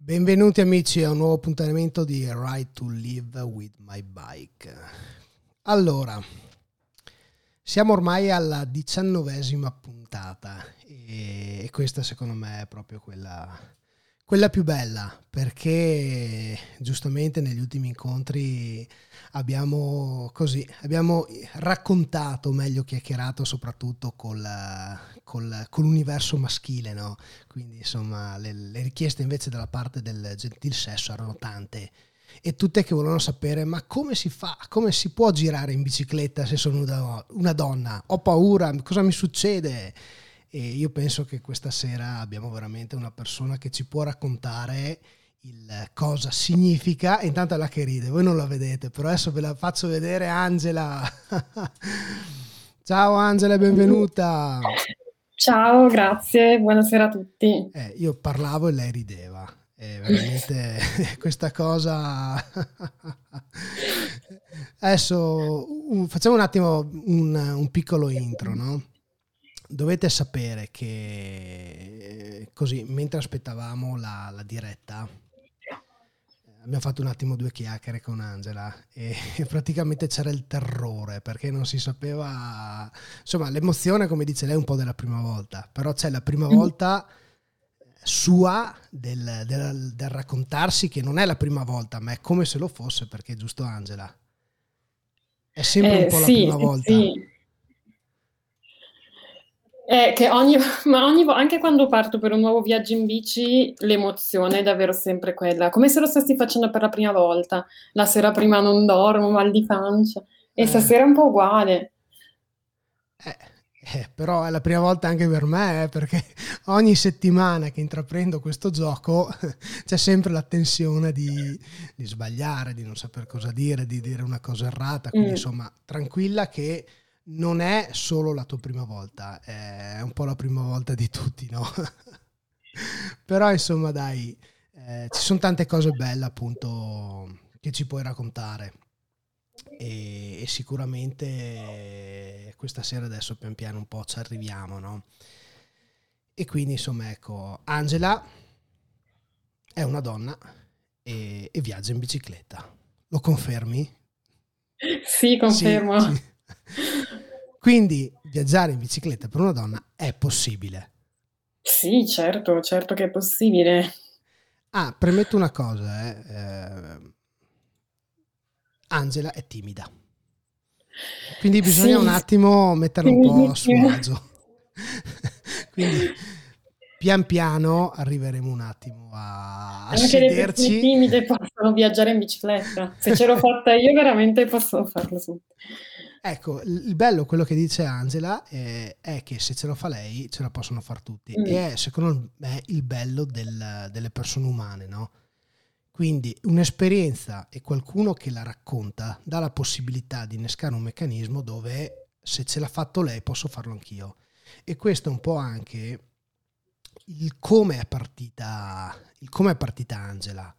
Benvenuti amici a un nuovo appuntamento di Ride to Live with My Bike. Allora, siamo ormai alla diciannovesima puntata e questa secondo me è proprio quella, quella più bella perché giustamente negli ultimi incontri abbiamo così abbiamo raccontato meglio chiacchierato soprattutto col, col, con l'universo maschile no? quindi insomma le, le richieste invece dalla parte del gentil sesso erano tante e tutte che volevano sapere ma come si fa, come si può girare in bicicletta se sono una, una donna, ho paura, cosa mi succede? E io penso che questa sera abbiamo veramente una persona che ci può raccontare il cosa significa. Intanto è la che ride, voi non la vedete, però adesso ve la faccio vedere Angela. Ciao Angela, benvenuta. Ciao, grazie, buonasera a tutti. Eh, io parlavo e lei rideva. È veramente questa cosa. Adesso un, facciamo un attimo un, un piccolo intro, no? Dovete sapere che così, mentre aspettavamo la, la diretta, abbiamo fatto un attimo due chiacchiere con Angela e praticamente c'era il terrore perché non si sapeva, insomma l'emozione come dice lei è un po' della prima volta, però c'è la prima mm. volta sua del, del, del raccontarsi che non è la prima volta ma è come se lo fosse perché giusto Angela? È sempre eh, un po' sì, la prima volta. Sì. È che ogni, ma ogni, anche quando parto per un nuovo viaggio in bici, l'emozione è davvero sempre quella, come se lo stessi facendo per la prima volta. La sera prima non dormo, mal di pancia, e eh. stasera è un po' uguale. Eh, eh, però è la prima volta anche per me, eh, perché ogni settimana che intraprendo questo gioco c'è sempre la tensione di, di, sbagliare, di non saper cosa dire, di dire una cosa errata. Quindi, mm. insomma, tranquilla che non è solo la tua prima volta, è un po' la prima volta di tutti, no? Però insomma dai, eh, ci sono tante cose belle appunto che ci puoi raccontare e, e, sicuramente questa sera adesso pian piano un po' ci arriviamo, no? E quindi insomma ecco, Angela è una donna e, e viaggia in bicicletta, lo confermi? Sì, confermo. Sì, sì. Quindi viaggiare in bicicletta per una donna è possibile. Sì, certo, certo che è possibile. Ah, premetto una cosa, eh. eh Angela è timida. Quindi bisogna sì. un attimo metterla un po' a suo agio. Quindi pian piano arriveremo un attimo a, a Anche sederci. le timide possono viaggiare in bicicletta. Se ce l'ho fatta io veramente posso farlo tutti. Ecco, il bello, quello che dice Angela, è, è, che se ce lo fa lei, ce la possono fare tutti. Mm. E è, secondo me, il bello del, delle persone umane, no? Quindi un'esperienza e qualcuno che la racconta dà la possibilità di innescare un meccanismo dove se ce l'ha fatto lei posso farlo anch'io. E questo è un po' anche il come è partita, il come è partita Angela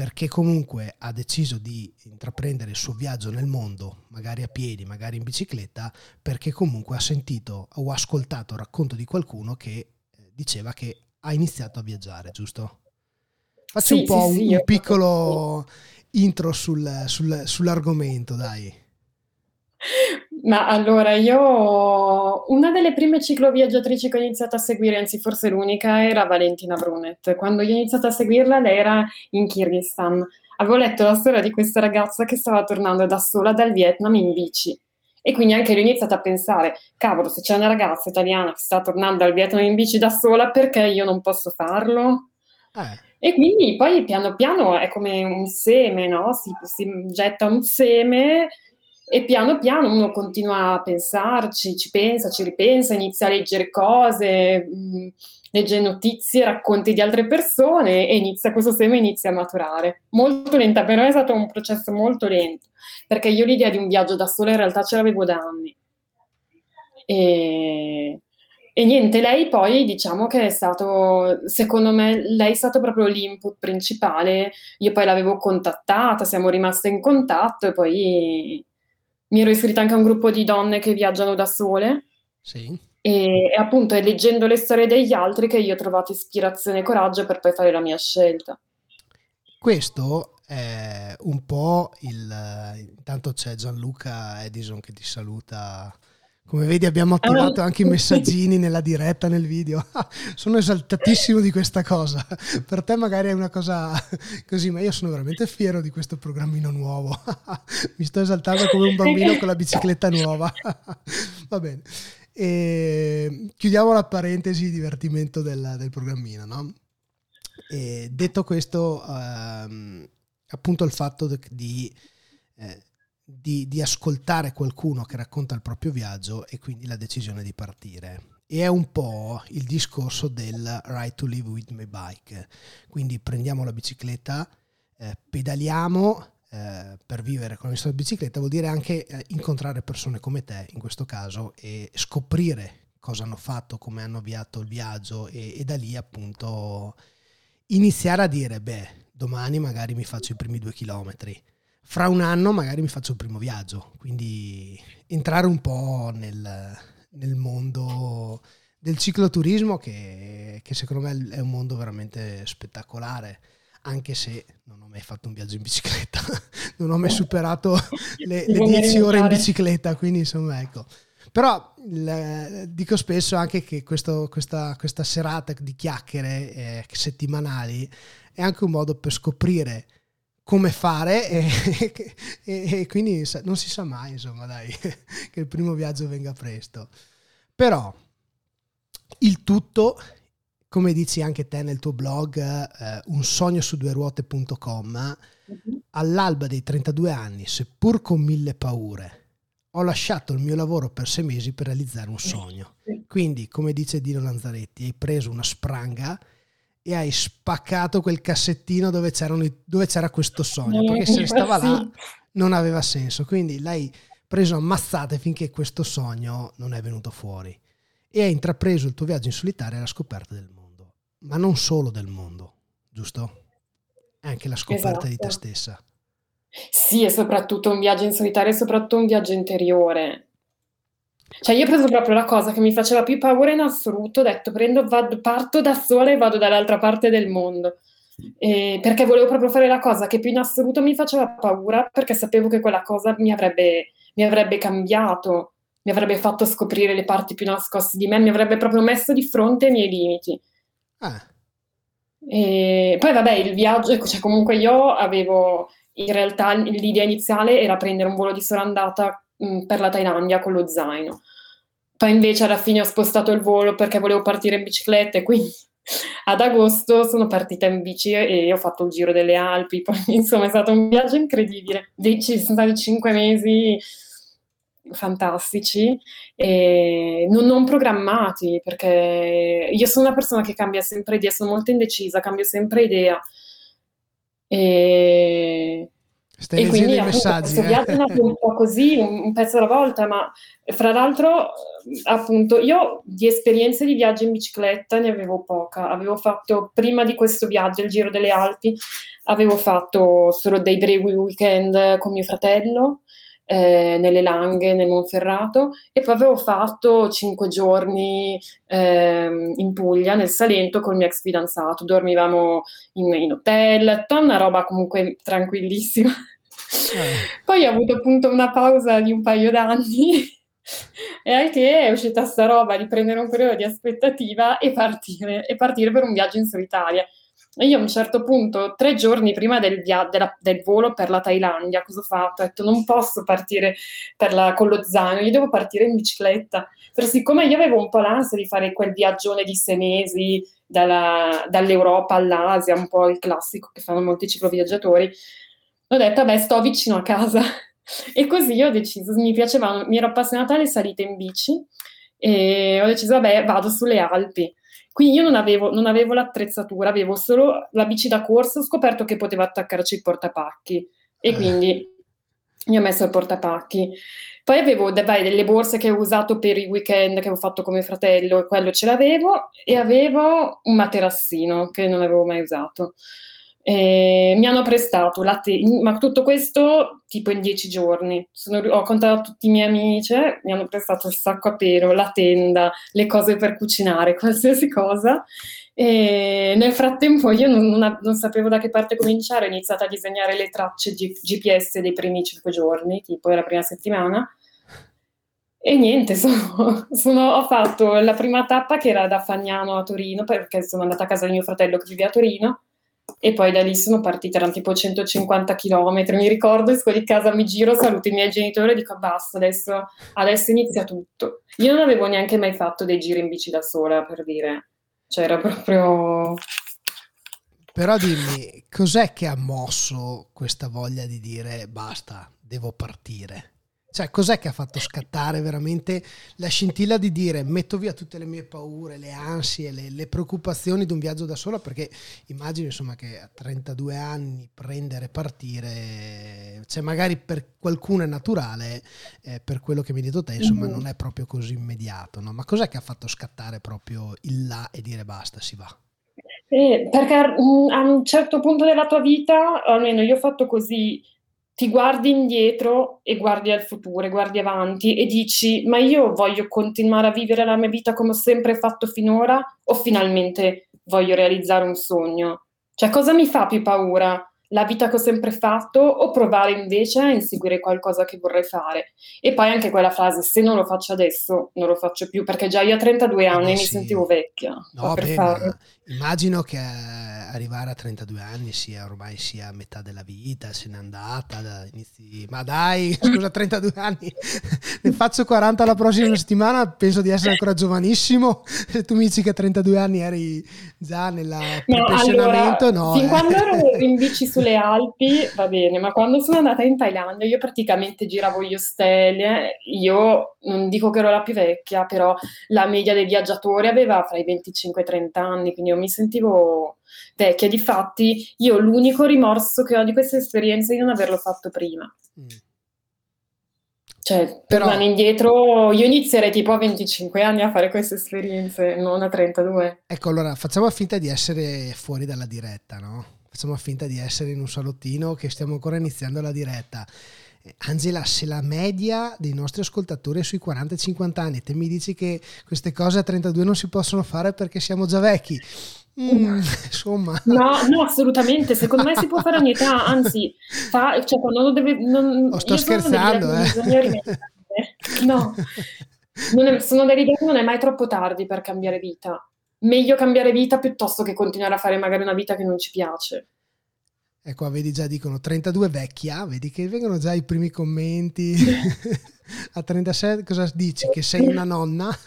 perché comunque ha deciso di intraprendere il suo viaggio nel mondo, magari a piedi, magari in bicicletta, perché comunque ha sentito o ascoltato il racconto di qualcuno che eh, diceva che ha iniziato a viaggiare, giusto? Faccio sì, un po' sì, un, un piccolo intro sul, sul, sull'argomento, dai. Ma allora, io una delle prime cicloviaggiatrici che ho iniziato a seguire, anzi forse l'unica, era Valentina Brunet. Quando io ho iniziato a seguirla, lei era in Kirghizistan. Avevo letto la storia di questa ragazza che stava tornando da sola dal Vietnam in bici. E quindi anche io ho iniziato a pensare, cavolo, se c'è una ragazza italiana che sta tornando dal Vietnam in bici da sola, perché io non posso farlo? Eh. E quindi poi piano piano è come un seme, no? Si, si getta un seme e piano piano uno continua a pensarci, ci pensa, ci ripensa, inizia a leggere cose, mh, mm, legge notizie, racconti di altre persone e inizia, questo seme inizia a maturare. Molto lenta, però è stato un processo molto lento, perché io l'idea di un viaggio da sola in realtà ce l'avevo da anni. E, e niente, lei poi diciamo che è stato, secondo me, lei è stato proprio l'input principale. Io poi l'avevo contattata, siamo rimaste in contatto e poi mi ero iscritta anche a un gruppo di donne che viaggiano da sole. Sì. E, e, appunto è leggendo le storie degli altri che io ho trovato ispirazione e coraggio per poi fare la mia scelta. questo è un po' il... Intanto c'è Gianluca Edison che ti saluta come vedi abbiamo attivato anche i messaggini nella diretta, nel video. sono esaltatissimo di questa cosa. Per te magari è una cosa così, ma io sono veramente fiero di questo programmino nuovo. Mi sto esaltando come un bambino con la bicicletta nuova. Va bene. E chiudiamo la parentesi divertimento del, del programmino. No? detto questo, ehm, appunto il fatto di... Eh, di, di, ascoltare qualcuno che racconta il proprio viaggio e quindi la decisione di partire. E è un po' il discorso del Right to Live with My Bike. Quindi prendiamo la bicicletta, eh, pedaliamo eh, per vivere con la nostra bicicletta, vuol dire anche eh, incontrare persone come te in questo caso e scoprire cosa hanno fatto, come hanno avviato il viaggio e, e da lì appunto iniziare a dire, beh, domani magari mi faccio i primi due chilometri fra un anno magari mi faccio il primo viaggio, quindi entrare un po' nel, nel mondo del cicloturismo che, che, secondo me è un mondo veramente spettacolare, anche se non ho mai fatto un viaggio in bicicletta, non ho mai superato le, le 10 ore in bicicletta, quindi insomma ecco. Però il, dico spesso anche che questo, questa, questa, serata di chiacchiere eh, settimanali è anche un modo per scoprire come fare e, e, e, quindi non si sa mai, insomma, dai, che il primo viaggio venga presto. Però il tutto, come dici anche te nel tuo blog, eh, un sogno su due ruote.com, uh-huh. all'alba dei 32 anni, seppur con mille paure, ho lasciato il mio lavoro per sei mesi per realizzare un sogno. Quindi, come dice Dino Lanzaretti, hai preso una spranga e hai spaccato quel cassettino dove, dove c'era questo sogno, perché se stava là non aveva senso. Quindi l'hai preso ammazzate finché questo sogno non è venuto fuori e hai intrapreso il tuo viaggio in solitaria alla scoperta del mondo, ma non solo del mondo, giusto? È anche la scoperta esatto. di te esatto. stessa. Sì, è soprattutto un viaggio in solitaria, soprattutto un viaggio interiore. Cioè, io ho preso proprio la cosa che mi faceva più paura in assoluto, ho detto prendo, vado, parto da sola e vado dall'altra parte del mondo. E perché volevo proprio fare la cosa che più in assoluto mi faceva paura, perché sapevo che quella cosa mi avrebbe, mi avrebbe cambiato, mi avrebbe fatto scoprire le parti più nascoste di me, mi avrebbe proprio messo di fronte ai miei limiti. Ah. E poi vabbè, il viaggio, ecco, cioè comunque io avevo, in realtà l'idea iniziale era prendere un volo di sola andata Mm, per la Thailandia con lo zaino. Poi invece alla fine ho spostato il volo perché volevo partire in bicicletta e quindi ad agosto sono partita in bici e ho fatto il giro delle Alpi. Poi insomma è stato un viaggio incredibile. Ci sono stati cinque mesi fantastici e non, non, programmati perché io sono una persona che cambia sempre idea, sono molto indecisa, cambio sempre idea. E Stai e quindi i messaggi. Questo eh? viaggio è nato un po' così, un, un, pezzo alla volta, ma fra l'altro, appunto, io di esperienze di viaggio in bicicletta ne avevo poca. Avevo fatto, prima di questo viaggio, il Giro delle Alpi, avevo fatto solo dei brevi weekend con mio fratello, eh, nelle Langhe, nel Monferrato, e poi avevo fatto cinque giorni eh, in Puglia, nel Salento, con il mio ex fidanzato. Dormivamo in, in hotel, una roba comunque tranquillissima. Eh. Poi ho avuto appunto una pausa di un paio d'anni e anche è uscita sta roba di prendere un periodo di aspettativa e partire, e partire per un viaggio in solitaria. E io a un certo punto, tre giorni prima del, via- della, del volo per la Thailandia, cosa ho fatto? Ho detto non posso partire la, con lo zaino, io devo partire in bicicletta. Però siccome io avevo un po' l'ansia di fare quel viaggione di sei mesi dalla, dall'Europa all'Asia, un po' il classico che fanno molti cicloviaggiatori, ho detto, vabbè, sto vicino a casa. E così ho deciso, mi piaceva, mi ero appassionata alle salite in bici e ho deciso, vabbè, vado sulle Alpi. Quindi io non avevo, non avevo l'attrezzatura, avevo solo la bici da corsa, ho scoperto che potevo attaccarci il portapacchi e eh. quindi mi ho messo il portapacchi. Poi avevo vai, delle borse che ho usato per i weekend che ho fatto con mio fratello e quello ce l'avevo e avevo un materassino che non avevo mai usato. E mi hanno prestato la tenda, ma tutto questo tipo in dieci giorni. Sono, ho contato tutti i miei amici, mi hanno prestato il sacco a pelo, la tenda, le cose per cucinare, qualsiasi cosa. E nel frattempo io non, non, non, sapevo da che parte cominciare, ho iniziato a disegnare le tracce G- GPS dei primi cinque giorni, tipo la prima settimana. E niente, sono, sono, ho fatto la prima tappa che era da Fagnano a Torino, perché sono andata a casa di mio fratello che vive a Torino, e poi da lì sono partita, erano tipo 150 km, mi ricordo, esco di casa, mi giro, saluto i miei genitori e dico basta, adesso, adesso inizia tutto. Io non avevo neanche mai fatto dei giri in bici da sola, per dire, cioè era proprio... Però dimmi, cos'è che ha mosso questa voglia di dire basta, devo partire? Cioè, cos'è che ha fatto scattare veramente la scintilla di dire metto via tutte le mie paure, le ansie, le, le preoccupazioni di un viaggio da sola? Perché immagino insomma che a 32 anni prendere e partire, cioè magari per qualcuno è naturale, eh, per quello che mi hai detto te, insomma, mm-hmm. non è proprio così immediato, no? Ma cos'è che ha fatto scattare proprio il là e dire basta, si va? Eh, perché mm, a un certo punto della tua vita, almeno io ho fatto così, ti guardi indietro e guardi al futuro, guardi avanti e dici ma io voglio continuare a vivere la mia vita come ho sempre fatto finora o finalmente voglio realizzare un sogno? Cioè cosa mi fa più paura? La vita che ho sempre fatto o provare invece a inseguire qualcosa che vorrei fare. E poi anche quella frase, se non lo faccio adesso, non lo faccio più, perché già io a 32 anni eh mi sentivo vecchia. No, beh, immagino che arrivare a 32 anni sia ormai sia metà della vita, se n'è andata, inizi... ma dai, scusa, 32 anni, ne faccio 40 la prossima settimana, penso di essere ancora giovanissimo, se tu mi dici che a 32 anni eri già nel no, pensionamento, allora, no. Fin eh. quando ero in bici su sulle Alpi va bene, ma quando sono andata in Thailandia io praticamente giravo gli ostelli, eh. io non dico che ero la più vecchia, però la media dei viaggiatori aveva fra i 25 e i 30 anni, quindi io mi sentivo vecchia. Difatti io l'unico rimorso che ho di questa esperienza è di non averlo fatto prima. Mm. Cioè, Però... indietro, io inizierei tipo a 25 anni a fare queste esperienze, non a 32. Ecco, allora facciamo finta di essere fuori dalla diretta, no? Facciamo finta di essere in un salottino che stiamo ancora iniziando la diretta. Angela, se la media dei nostri ascoltatori è sui 40-50 anni, te mi dici che queste cose a 32 non si possono fare perché siamo già vecchi. Mm, insomma. No, no, assolutamente. Secondo me si può fare ogni età, anzi, fa, cioè, quando deve, non, oh, sto scherzando, eh. No, non è, sono dell'idea che non è mai troppo tardi per cambiare vita meglio cambiare vita piuttosto che continuare a fare magari una vita che non ci piace. Ecco, vedi già dicono 32 vecchia, vedi che vengono già i primi commenti. a 36 cosa dici? Che sei una nonna?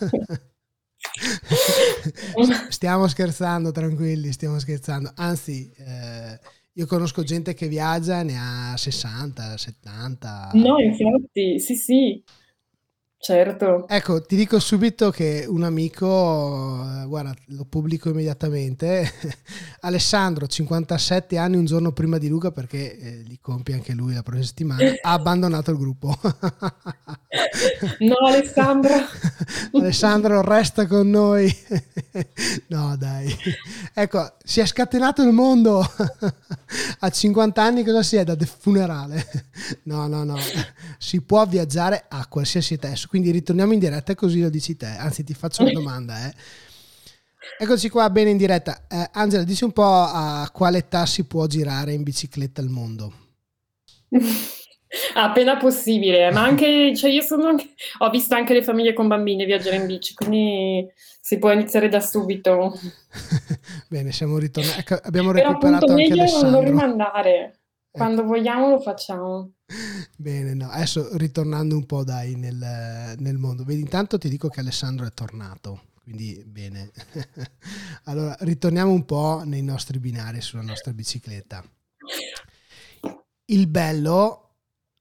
stiamo scherzando, tranquilli, stiamo scherzando. Anzi, eh, io conosco gente che viaggia e ne ha 60, 70. No, infatti, sì, sì. Certo. Ecco, ti dico subito che un amico, eh, guarda, lo pubblico immediatamente, Alessandro, 57 anni, un giorno prima di Luca, perché eh, li compie anche lui la prossima settimana, ha abbandonato il gruppo. no, Alessandro. Alessandro, resta con noi. no, dai. Ecco, si è scatenato il mondo. a 50 anni cosa si è da funerale? no, no, no. Si può viaggiare a qualsiasi età quindi ritorniamo in diretta così lo dici te. Anzi, ti faccio una domanda. Eh. Eccoci qua, bene in diretta. Eh, Angela, dici un po' a quale età si può girare in bicicletta al mondo? Appena possibile, ma anche, cioè io sono anche, ho visto anche le famiglie con bambini viaggiare in bici, quindi si può iniziare da subito. Bene, siamo ritornati, ecco, abbiamo recuperato Però, appunto, anche Alessandro. non rimandare. Quando ecco. vogliamo lo facciamo. Bene, no. adesso ritornando un po' dai nel, nel, mondo. Vedi, intanto ti dico che Alessandro è tornato, quindi bene. allora, ritorniamo un po' nei nostri binari sulla nostra bicicletta. Il bello,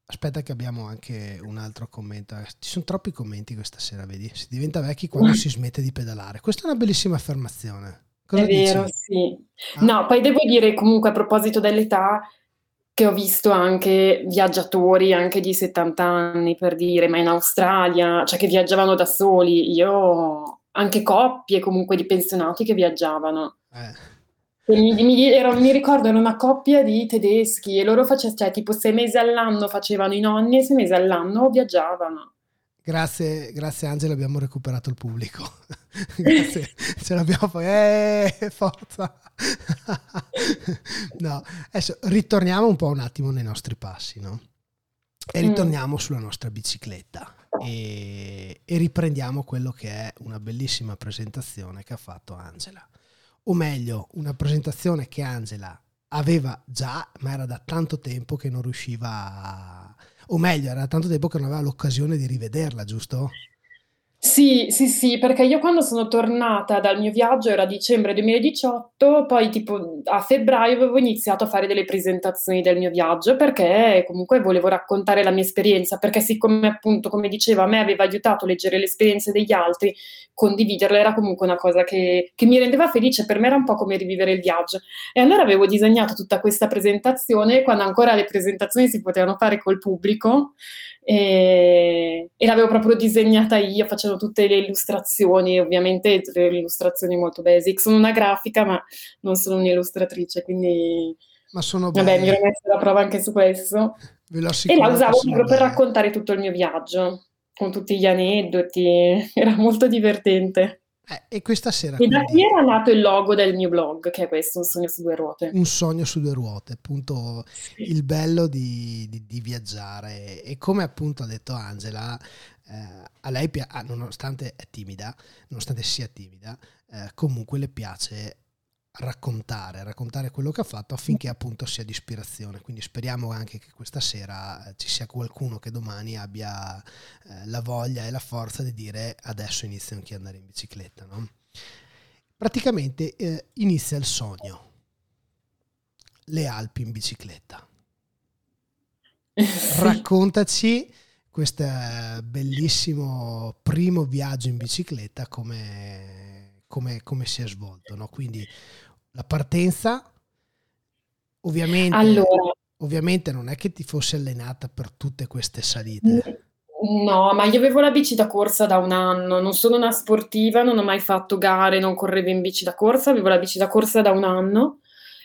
aspetta che abbiamo anche un altro commento. Ci sono troppi commenti questa sera, vedi? Si diventa vecchi quando si smette di pedalare. Questa è una bellissima affermazione. Cosa è vero, dici? sì. Ah? No, poi devo dire comunque a proposito dell'età che ho visto anche viaggiatori anche di 70 anni per dire, ma in Australia, cioè che viaggiavano da soli, io anche coppie comunque di pensionati che viaggiavano. Eh. Mi, mi, ero, mi, ricordo era una coppia di tedeschi e loro facevano, cioè tipo sei mesi all'anno facevano i nonni e sei mesi all'anno viaggiavano. Grazie, grazie Angela, abbiamo recuperato il pubblico. grazie, ce l'abbiamo poi. Eh, forza! no, adesso ritorniamo un po' un attimo nei nostri passi, no? E mm. ritorniamo mm. sulla nostra bicicletta e, e riprendiamo quello che è una bellissima presentazione che ha fatto Angela. O meglio, una presentazione che Angela aveva già, ma era da tanto tempo che non riusciva a o meglio, era tanto tempo che non aveva l'occasione di rivederla, giusto? Sì, sì, sì, perché io quando sono tornata dal mio viaggio era dicembre 2018, poi tipo a febbraio avevo iniziato a fare delle presentazioni del mio viaggio perché comunque volevo raccontare la mia esperienza, perché siccome appunto, come diceva, a me aveva aiutato a leggere le esperienze degli altri, condividerle era comunque una cosa che, che mi rendeva felice, per me era un po' come rivivere il viaggio. E allora avevo disegnato tutta questa presentazione quando ancora le presentazioni si potevano fare col pubblico e, e, l'avevo proprio disegnata io, facevo tutte le illustrazioni, ovviamente le illustrazioni molto basic. Sono una grafica, ma non sono un'illustratrice, quindi ma sono vabbè, mi ero messa alla prova anche su questo. e la usavo proprio per raccontare tutto il mio viaggio, con tutti gli aneddoti, era molto divertente. Eh, e questa sera... E da qui era nato il logo del mio blog, che è questo, un sogno su due ruote. Un sogno su due ruote, appunto sì. il bello di, di, di, viaggiare. E come appunto ha detto Angela, eh, a lei, ah, nonostante è timida, nonostante sia timida, eh, comunque le piace raccontare, raccontare quello che ha fatto affinché appunto sia di ispirazione. Quindi speriamo anche che questa sera eh, ci sia qualcuno che domani abbia eh, la voglia e la forza di dire adesso inizio anche ad andare in bicicletta. No? Praticamente eh, inizia il sogno. Le Alpi in bicicletta. Raccontaci questo bellissimo primo viaggio in bicicletta come come, come si è svolto. No? Quindi la partenza, ovviamente, allora, ovviamente non è che ti fossi allenata per tutte queste salite. No, ma io avevo la bici da corsa da un anno, non sono una sportiva, non ho mai fatto gare, non correvo in bici da corsa, avevo la bici da corsa da un anno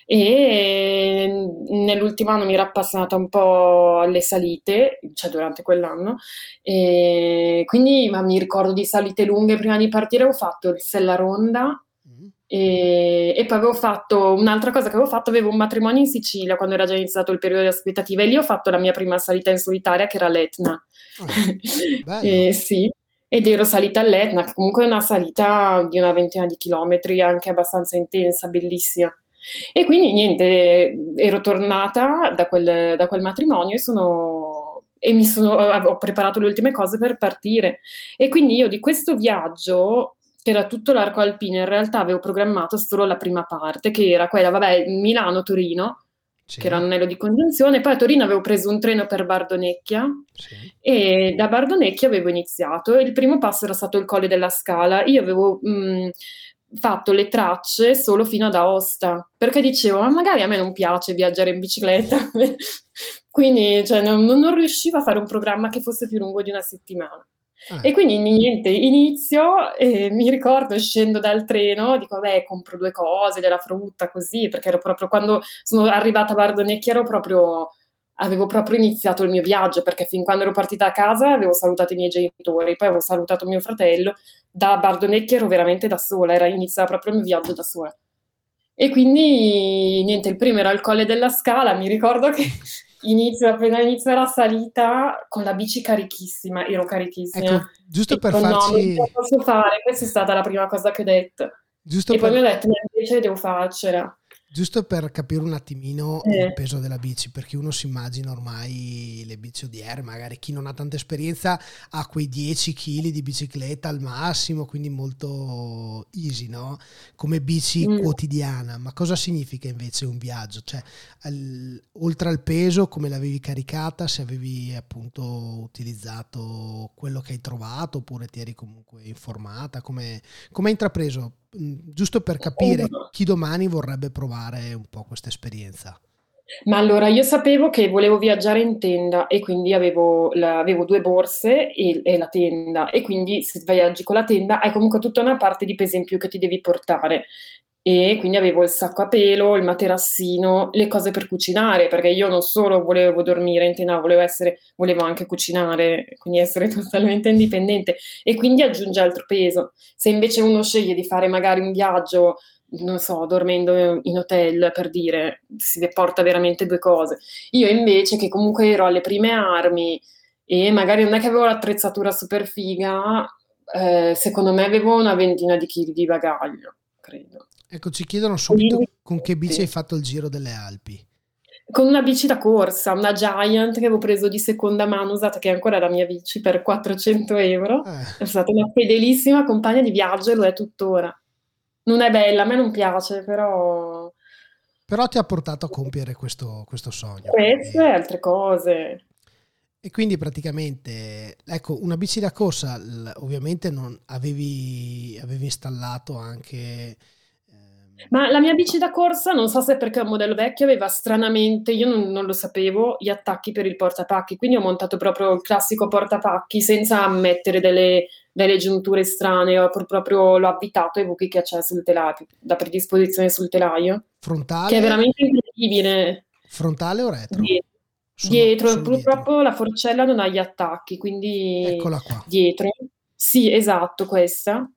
e nell'ultimo anno mi ero appassionata un po' alle salite, cioè durante quell'anno, e quindi ma mi ricordo di salite lunghe prima di partire, ho fatto il Sella Ronda mm. e, e, poi avevo fatto un'altra cosa che avevo fatto, avevo un matrimonio in Sicilia quando era già iniziato il periodo di aspettativa e lì ho fatto la mia prima salita in solitaria che era l'Etna. Oh, e, sì. Ed ero salita all'Etna, che comunque è una salita di una ventina di chilometri, anche abbastanza intensa, bellissima. E quindi niente, ero tornata da quel, da quel matrimonio e sono e mi sono, ho preparato le ultime cose per partire. E quindi io di questo viaggio, che era tutto l'arco alpino, in realtà avevo programmato solo la prima parte, che era quella, vabbè, Milano-Torino, sì. che era un anello di congiunzione. Poi a Torino avevo preso un treno per Bardonecchia sì. e da Bardonecchia avevo iniziato. Il primo passo era stato il Colle della Scala. Io avevo mh, fatto le tracce solo fino ad Aosta, perché dicevo, ma magari a me non piace viaggiare in bicicletta, quindi cioè, non, non, riuscivo a fare un programma che fosse più lungo di una settimana. Ah. E quindi niente, inizio e mi ricordo scendo dal treno, dico vabbè compro due cose, della frutta così, perché ero proprio quando sono arrivata a Bardonecchia ero proprio avevo proprio iniziato il mio viaggio perché fin quando ero partita a casa avevo salutato i miei genitori, poi avevo salutato mio fratello, da Bardonecchia ero veramente da sola, era iniziato proprio il mio viaggio da sola. E quindi niente, il primo era il colle della scala, mi ricordo che inizio, appena inizio la salita con la bici carichissima, ero carichissima. Ecco, giusto per dico, farci... No, non posso fare, questa è stata la prima cosa che ho detto. Giusto e per... poi mi ho detto, invece devo farcela. Giusto per capire un attimino eh. il peso della bici, perché uno si immagina ormai le bici odierne, magari chi non ha tanta esperienza ha quei 10 kg di bicicletta al massimo, quindi molto easy, no? Come bici mm. quotidiana. Ma cosa significa invece un viaggio? Cioè, al, oltre al peso, come l'avevi caricata, se avevi appunto utilizzato quello che hai trovato, oppure ti eri comunque informata, come, come hai intrapreso? Mm, giusto per capire chi domani vorrebbe provare un po' questa esperienza. Ma allora io sapevo che volevo viaggiare in tenda e quindi avevo, la, avevo due borse e, e, la tenda e quindi se viaggi con la tenda hai comunque tutta una parte di peso in più che ti devi portare e quindi avevo il sacco a pelo, il materassino, le cose per cucinare, perché io non solo volevo dormire in tenda, volevo, volevo anche cucinare, quindi essere totalmente indipendente e quindi aggiunge altro peso. Se invece uno sceglie di fare magari un viaggio, non so, dormendo in hotel per dire, si porta veramente due cose. Io invece che comunque ero alle prime armi e magari non è che avevo l'attrezzatura super figa, eh, secondo me avevo una ventina di chili di bagaglio, credo. Ecco, ci chiedono subito con che bici hai fatto il giro delle Alpi. Con una bici da corsa, una Giant che avevo preso di seconda mano, usata che è ancora la mia bici per 400 euro. Eh. È stata una fedelissima compagna di viaggio e lo è tuttora. Non è bella, a me non piace, però... Però ti ha portato a compiere questo, questo sogno. Questo e altre cose. E quindi praticamente, ecco, una bici da corsa, ovviamente non avevi, avevi installato anche ma la mia bici da corsa, non so se perché è un modello vecchio, aveva stranamente, io non, non, lo sapevo, gli attacchi per il portapacchi, quindi ho montato proprio il classico portapacchi senza mettere delle, delle giunture strane, ho proprio l'ho avvitato ai buchi che c'è sul telaio, da predisposizione sul telaio. Frontale? Che è veramente incredibile. Frontale o retro? Dietro. Sono, dietro, sono purtroppo dietro. la forcella non ha gli attacchi, quindi Eccola qua. dietro. Sì, esatto, questa.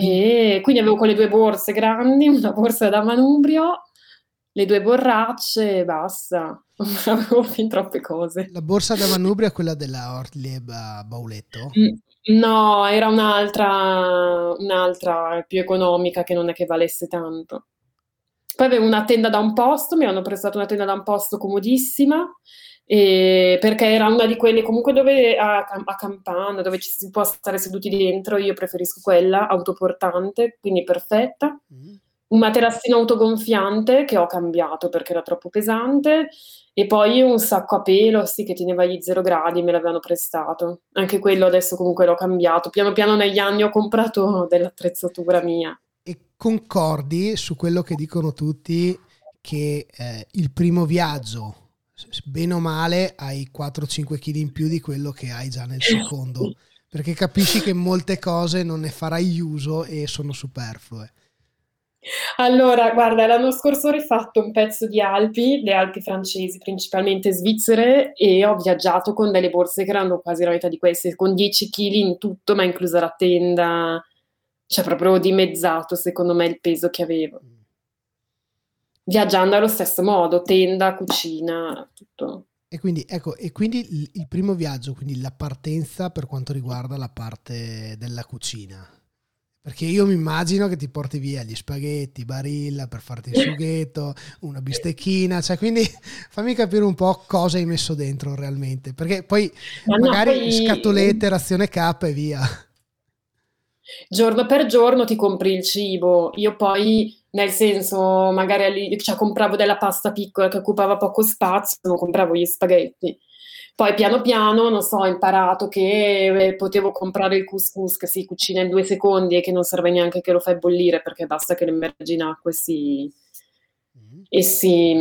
E quindi avevo quelle due borse grandi, una borsa da manubrio, le due borracce e basta. avevo fin troppe cose. La borsa da manubrio è quella della Ortlieb Bauletto? No, era un'altra, un'altra più economica che non è che valesse tanto. Poi avevo una tenda da un posto, mi hanno prestato una tenda da un posto comodissima e perché era una di quelle comunque dove a, a, campana, dove ci si può stare seduti dentro, io preferisco quella autoportante, quindi perfetta. Mm. Un materassino autogonfiante che ho cambiato perché era troppo pesante e poi un sacco a pelo, sì, che teneva gli zero gradi, me l'avevano prestato. Anche quello adesso comunque l'ho cambiato. Piano piano negli anni ho comprato dell'attrezzatura mia. E concordi su quello che dicono tutti che eh, il primo viaggio bene o male hai 4-5 kg in più di quello che hai già nel secondo, perché capisci che molte cose non ne farai uso e sono superflue. Allora, guarda, l'anno scorso ho rifatto un pezzo di Alpi, le Alpi francesi, principalmente svizzere, e ho viaggiato con delle borse che erano quasi la metà di queste, con 10 kg in tutto, ma inclusa la tenda, cioè proprio dimezzato secondo me il peso che avevo. Viaggiando allo stesso modo, tenda, cucina, tutto. E quindi, ecco, e quindi il, il primo viaggio, quindi la partenza per quanto riguarda la parte della cucina. Perché io mi immagino che ti porti via gli spaghetti, barilla per farti il sughetto, una bistecchina, cioè quindi fammi capire un po' cosa hai messo dentro realmente, perché poi Ma magari no, poi... scatolette, razione K e via. Giorno per giorno ti compri il cibo, io poi nel senso, magari cioè, compravo della pasta piccola che occupava poco spazio, non compravo gli spaghetti. Poi piano piano, non so, ho imparato che eh, potevo comprare il couscous che si cucina in due secondi e che non serve neanche che lo fai bollire perché basta che lo immergi in acqua e si. E, si,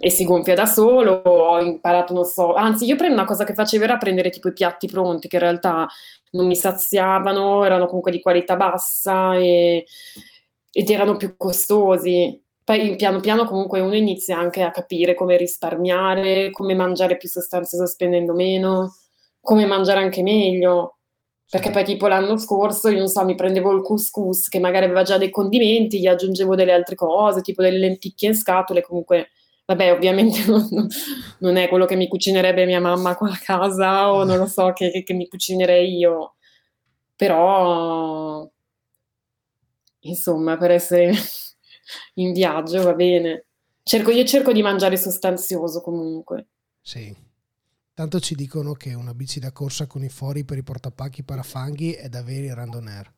e si gonfia da solo. Ho imparato, non so, anzi, io prendo una cosa che facevo era prendere tipo i piatti pronti che in realtà non mi saziavano, erano comunque di qualità bassa e ed erano più costosi. Poi piano piano comunque uno inizia anche a capire come risparmiare, come mangiare più sostanzioso spendendo meno, come mangiare anche meglio. Perché poi tipo l'anno scorso, io non so, mi prendevo il couscous che magari aveva già dei condimenti, gli aggiungevo delle altre cose, tipo delle lenticchie in scatole, comunque, vabbè, ovviamente non, non è quello che mi cucinerebbe mia mamma qua a casa o non lo so, che, che mi cucinerei io. Però insomma, per essere in viaggio va bene. Cerco, io cerco di mangiare sostanzioso comunque. Sì. Tanto ci dicono che una bici da corsa con i fori per i portapacchi parafanghi è da veri randoner.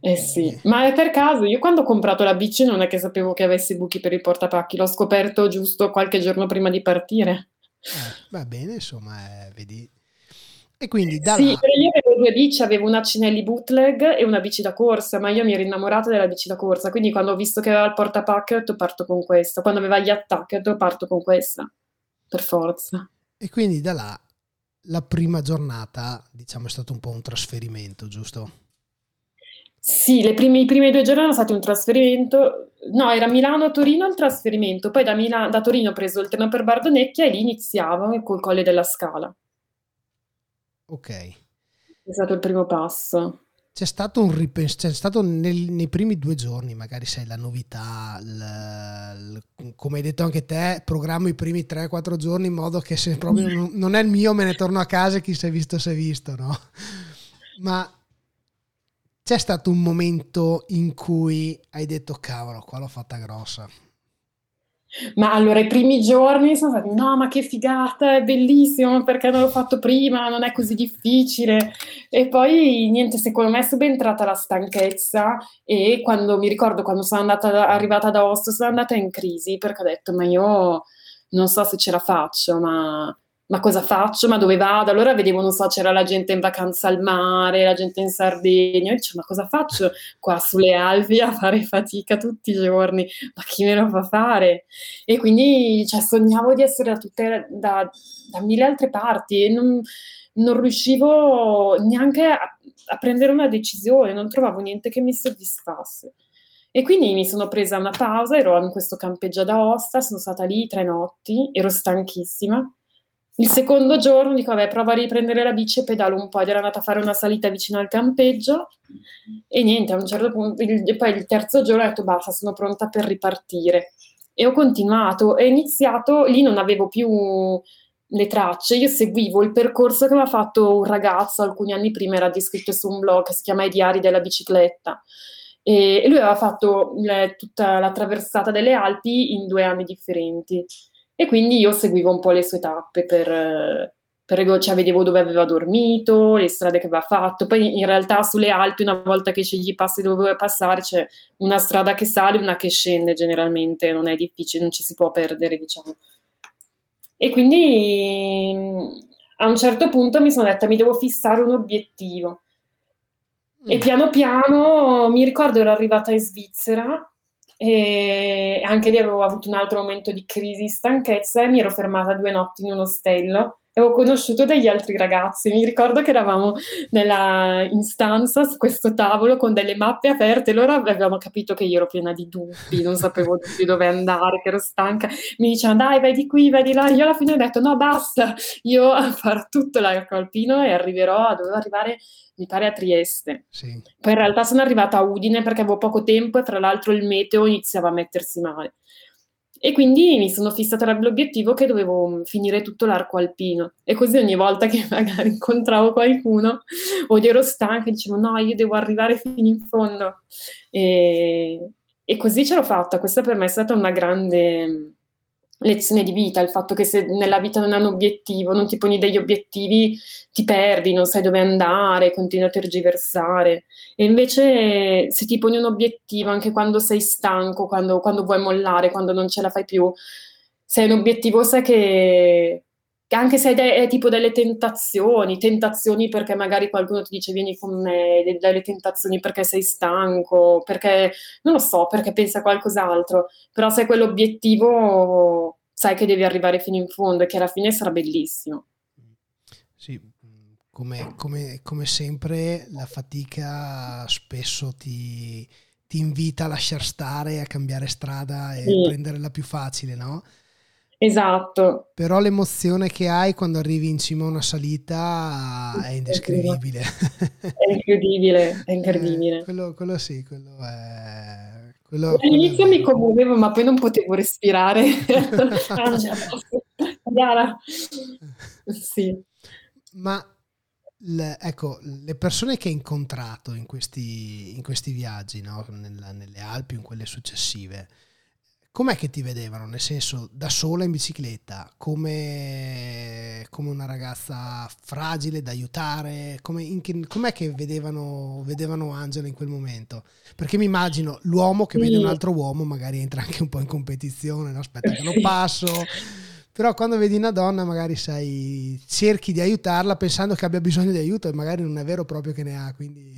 Eh sì, ma è per caso, io quando ho comprato la bici non è che sapevo che avessi buchi per i portapacchi, l'ho scoperto giusto qualche giorno prima di partire. Eh, va bene, insomma, eh, vedi, e quindi da Sì, io avevo due bici, avevo una Cinelli bootleg e una bici da corsa, ma io mi ero innamorata della bici da corsa, quindi quando ho visto che aveva il portapack ho detto parto con questa, quando aveva gli attacchi ho detto parto con questa, per forza. E quindi da là la prima giornata, diciamo, è stato un po' un trasferimento, giusto? Sì, le prime, i primi due giorni erano stati un trasferimento. No, era Milano-Torino il trasferimento, poi da, Mila- da Torino ho preso il treno per Bardonecchia e lì iniziavo col Colle della Scala. Ok. È stato il primo passo. C'è stato un ripenso, c'è stato nel, nei primi due giorni, magari sai, la novità, l, l, come hai detto anche te, programmo i primi 3-4 giorni in modo che se proprio non, non è il mio me ne torno a casa e chi si è visto si è visto, no? Ma c'è stato un momento in cui hai detto cavolo, qua l'ho fatta grossa. Ma allora i primi giorni sono stati, no, ma che figata, è bellissimo, perché non l'ho fatto prima, non è così difficile. E poi niente, secondo me è subentrata la stanchezza e quando mi ricordo quando sono andata, arrivata da Oslo, sono andata in crisi perché ho detto, ma io non so se ce la faccio, ma ma cosa faccio? Ma dove vado? Allora vedevo, non so, c'era la gente in vacanza al mare, la gente in Sardegna, e ma cosa faccio qua sulle Alpi a fare fatica tutti i giorni? Ma chi me lo fa fare? E quindi cioè, sognavo di essere da, tutte, da, da mille altre parti e non, non riuscivo neanche a, a prendere una decisione, non trovavo niente che mi soddisfasse. E quindi mi sono presa una pausa, ero in questo campeggio ad Aosta, sono stata lì tre notti, ero stanchissima il secondo giorno dico, vabbè, prova a riprendere la bici e pedalo un po'. Ed ero andata a fare una salita vicino al campeggio e niente, a un certo punto, il, poi il terzo giorno ho detto, basta, sono pronta per ripartire. E ho continuato, e iniziato, lì non avevo più le tracce, io seguivo il percorso che aveva fatto un ragazzo alcuni anni prima, era descritto su un blog si chiama I diari della bicicletta. E, lui aveva fatto le, tutta la traversata delle Alpi in due anni differenti. E quindi io seguivo un po' le sue tappe per, per cioè vedevo dove aveva dormito, le strade che aveva fatto. Poi in realtà sulle Alpi, una volta che scegli i passi dove vuoi passare, c'è una strada che sale e una che scende generalmente, non è difficile, non ci si può perdere, diciamo. E quindi a un certo punto mi sono detta mi devo fissare un obiettivo. E mm. piano piano mi ricordo ero arrivata in Svizzera e anche lì avevo avuto un altro momento di crisi, stanchezza e mi ero fermata due notti in un ostello ho conosciuto degli altri ragazzi. Mi ricordo che eravamo nella, in stanza su questo tavolo con delle mappe aperte. Loro avevamo capito che io ero piena di dubbi, non sapevo più dove andare, che ero stanca. Mi dicevano dai, vai di qui, vai di là. Io alla fine ho detto no, basta, io farò tutto l'arco alpino e arriverò, dovevo arrivare mi pare a Trieste. Sì. Poi in realtà sono arrivata a Udine perché avevo poco tempo e tra l'altro il meteo iniziava a mettersi male. E quindi mi sono fissata l'obiettivo che dovevo finire tutto l'arco alpino. E così ogni volta che magari incontravo qualcuno o ero stanca dicevo no, io devo arrivare fino in fondo. E, e così ce l'ho fatta. Questa per me è stata una grande lezione di vita, il fatto che se nella vita non hai un obiettivo, non ti poni degli obiettivi, ti perdi, non sai dove andare, continui a tergiversare. E invece se ti poni un obiettivo anche quando sei stanco, quando, quando vuoi mollare, quando non ce la fai più, se hai un obiettivo sai che, anche se hai tipo delle tentazioni, tentazioni perché magari qualcuno ti dice vieni con me, delle tentazioni perché sei stanco, perché non lo so, perché pensa a qualcos'altro, però se hai quell'obiettivo sai che devi arrivare fino in fondo e che alla fine sarà bellissimo. Sì, come, come, come sempre la fatica spesso ti, ti, invita a lasciare stare, a cambiare strada e sì. prendere la più facile, no? Esatto. Però l'emozione che hai quando arrivi in cima a una salita è indescrivibile. È incredibile, è incredibile. Eh, quello, quello, sì, quello è... Quello, All'inizio quello mi commuovevo, ma poi non potevo respirare. Sì. Ma le, ecco, le persone che hai incontrato in questi, in questi viaggi, no? Nella, nelle Alpi o in quelle successive, com'è che ti vedevano? Nel senso, da sola in bicicletta, come, come una ragazza fragile da aiutare? Come, in, com'è che vedevano, vedevano Angela in quel momento? Perché mi immagino l'uomo che vede un altro uomo magari entra anche un po' in competizione, no? aspetta che lo passo. Però quando vedi una donna magari sai, cerchi di aiutarla pensando che abbia bisogno di aiuto e magari non è vero proprio che ne ha, quindi...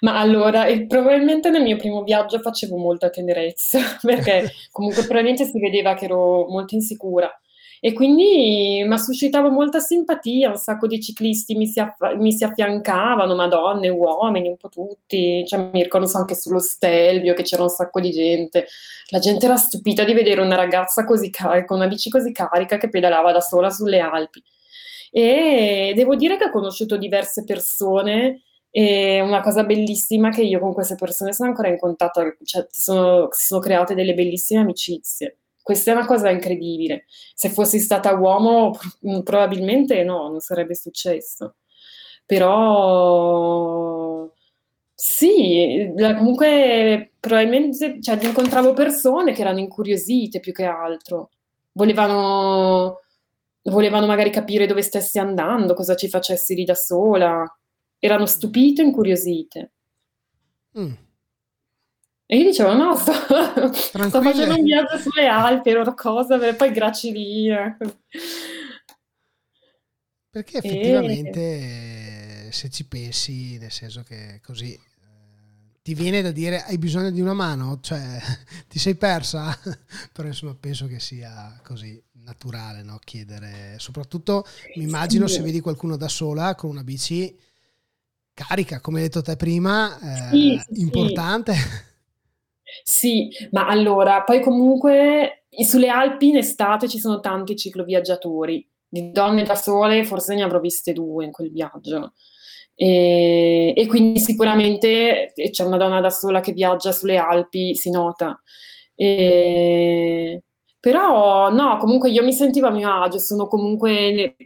Ma allora, e probabilmente nel mio primo viaggio facevo molta tenerezza, perché comunque probabilmente si vedeva che ero molto insicura. E quindi mi suscitava molta simpatia, un sacco di ciclisti mi si, aff- mi si affiancavano, ma donne, uomini, un po' tutti. Cioè, mi ricordo anche sullo Stelvio che c'era un sacco di gente. La gente era stupita di vedere una ragazza così car- con una bici così carica che pedalava da sola sulle Alpi. E devo dire che ho conosciuto diverse persone e una cosa bellissima che io con queste persone sono ancora in contatto, cioè sono, si sono create delle bellissime amicizie. Questa è una cosa incredibile. Se fossi stata uomo, probabilmente no, non sarebbe successo. Però sì, comunque probabilmente cioè, incontravo persone che erano incuriosite più che altro. Volevano, volevano magari capire dove stessi andando, cosa ci facessi lì da sola erano stupite e incuriosite. Mm. E io dicevo, no, sto, sto, facendo un viaggio sulle Alpi, ero cosa, poi Gracilia. Perché effettivamente, e... se ci pensi, nel senso che così eh, ti viene da dire hai bisogno di una mano, cioè ti sei persa, però insomma penso che sia così naturale no? chiedere, soprattutto mi immagino se vedi qualcuno da sola con una bici carica, come hai detto te prima, eh, sì, sì, importante. Sì, ma allora, poi comunque sulle Alpi in estate ci sono tanti cicloviaggiatori, di donne da sole forse ne avrò viste due in quel viaggio. E, e, quindi sicuramente c'è una donna da sola che viaggia sulle Alpi, si nota. E, però no, comunque io mi sentivo a mio agio, sono comunque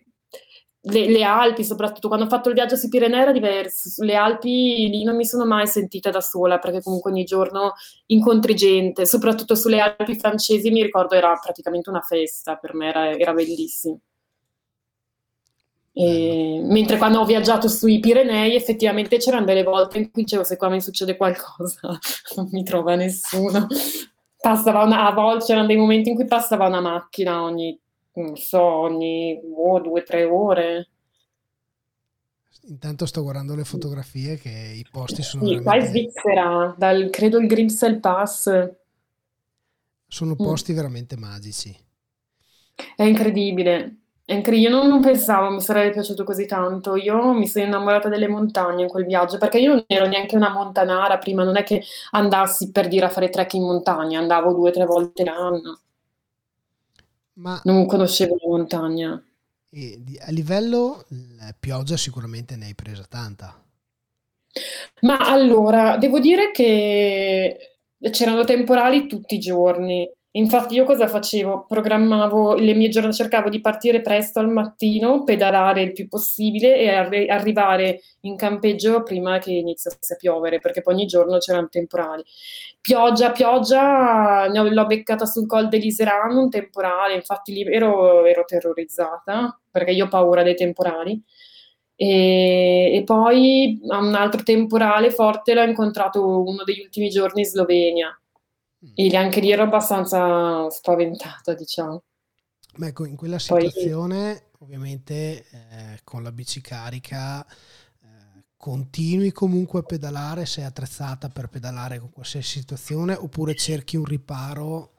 le, le, Alpi, soprattutto quando ho fatto il viaggio sui Pirenei era diverso. Le Alpi lì non mi sono mai sentita da sola perché comunque ogni giorno incontri gente, soprattutto sulle Alpi francesi mi ricordo era praticamente una festa, per me era, era bellissimo. E, mentre quando ho viaggiato sui Pirenei effettivamente c'erano delle volte in cui dicevo se qua mi succede qualcosa non mi trova nessuno. Passava una, a volte c'erano dei momenti in cui passava una macchina ogni non so, ogni oh, due o tre ore. Intanto sto guardando le fotografie che i posti sono sì, veramente... qua in Svizzera, dal, credo il Grimsel Pass. Sono mm. posti mm. veramente magici. È incredibile. È incredibile. Io non, non, pensavo mi sarebbe piaciuto così tanto. Io mi sono innamorata delle montagne in quel viaggio perché io non ero neanche una montanara prima, non è che andassi per dire a fare trek in montagna, andavo due o tre volte l'anno. Ma non conoscevo la montagna. a livello pioggia sicuramente ne hai presa tanta. Ma allora, devo dire che c'erano temporali tutti i giorni. Infatti io cosa facevo? Programmavo le mie giornate, cercavo di partire presto al mattino, pedalare il più possibile e arri- arrivare in campeggio prima che iniziasse a piovere, perché poi ogni giorno c'erano temporali. Pioggia, pioggia, l'ho beccata sul Col dell'Iserano, un temporale, infatti lì ero, ero terrorizzata, perché io ho paura dei temporali. E, e, poi un altro temporale forte l'ho incontrato uno degli ultimi giorni in Slovenia e anche lì ero abbastanza spaventata, diciamo. Beh, ecco, in quella situazione, Poi... ovviamente, eh, con la bici carica, eh, continui comunque a pedalare, sei attrezzata per pedalare con qualsiasi situazione, oppure cerchi un riparo,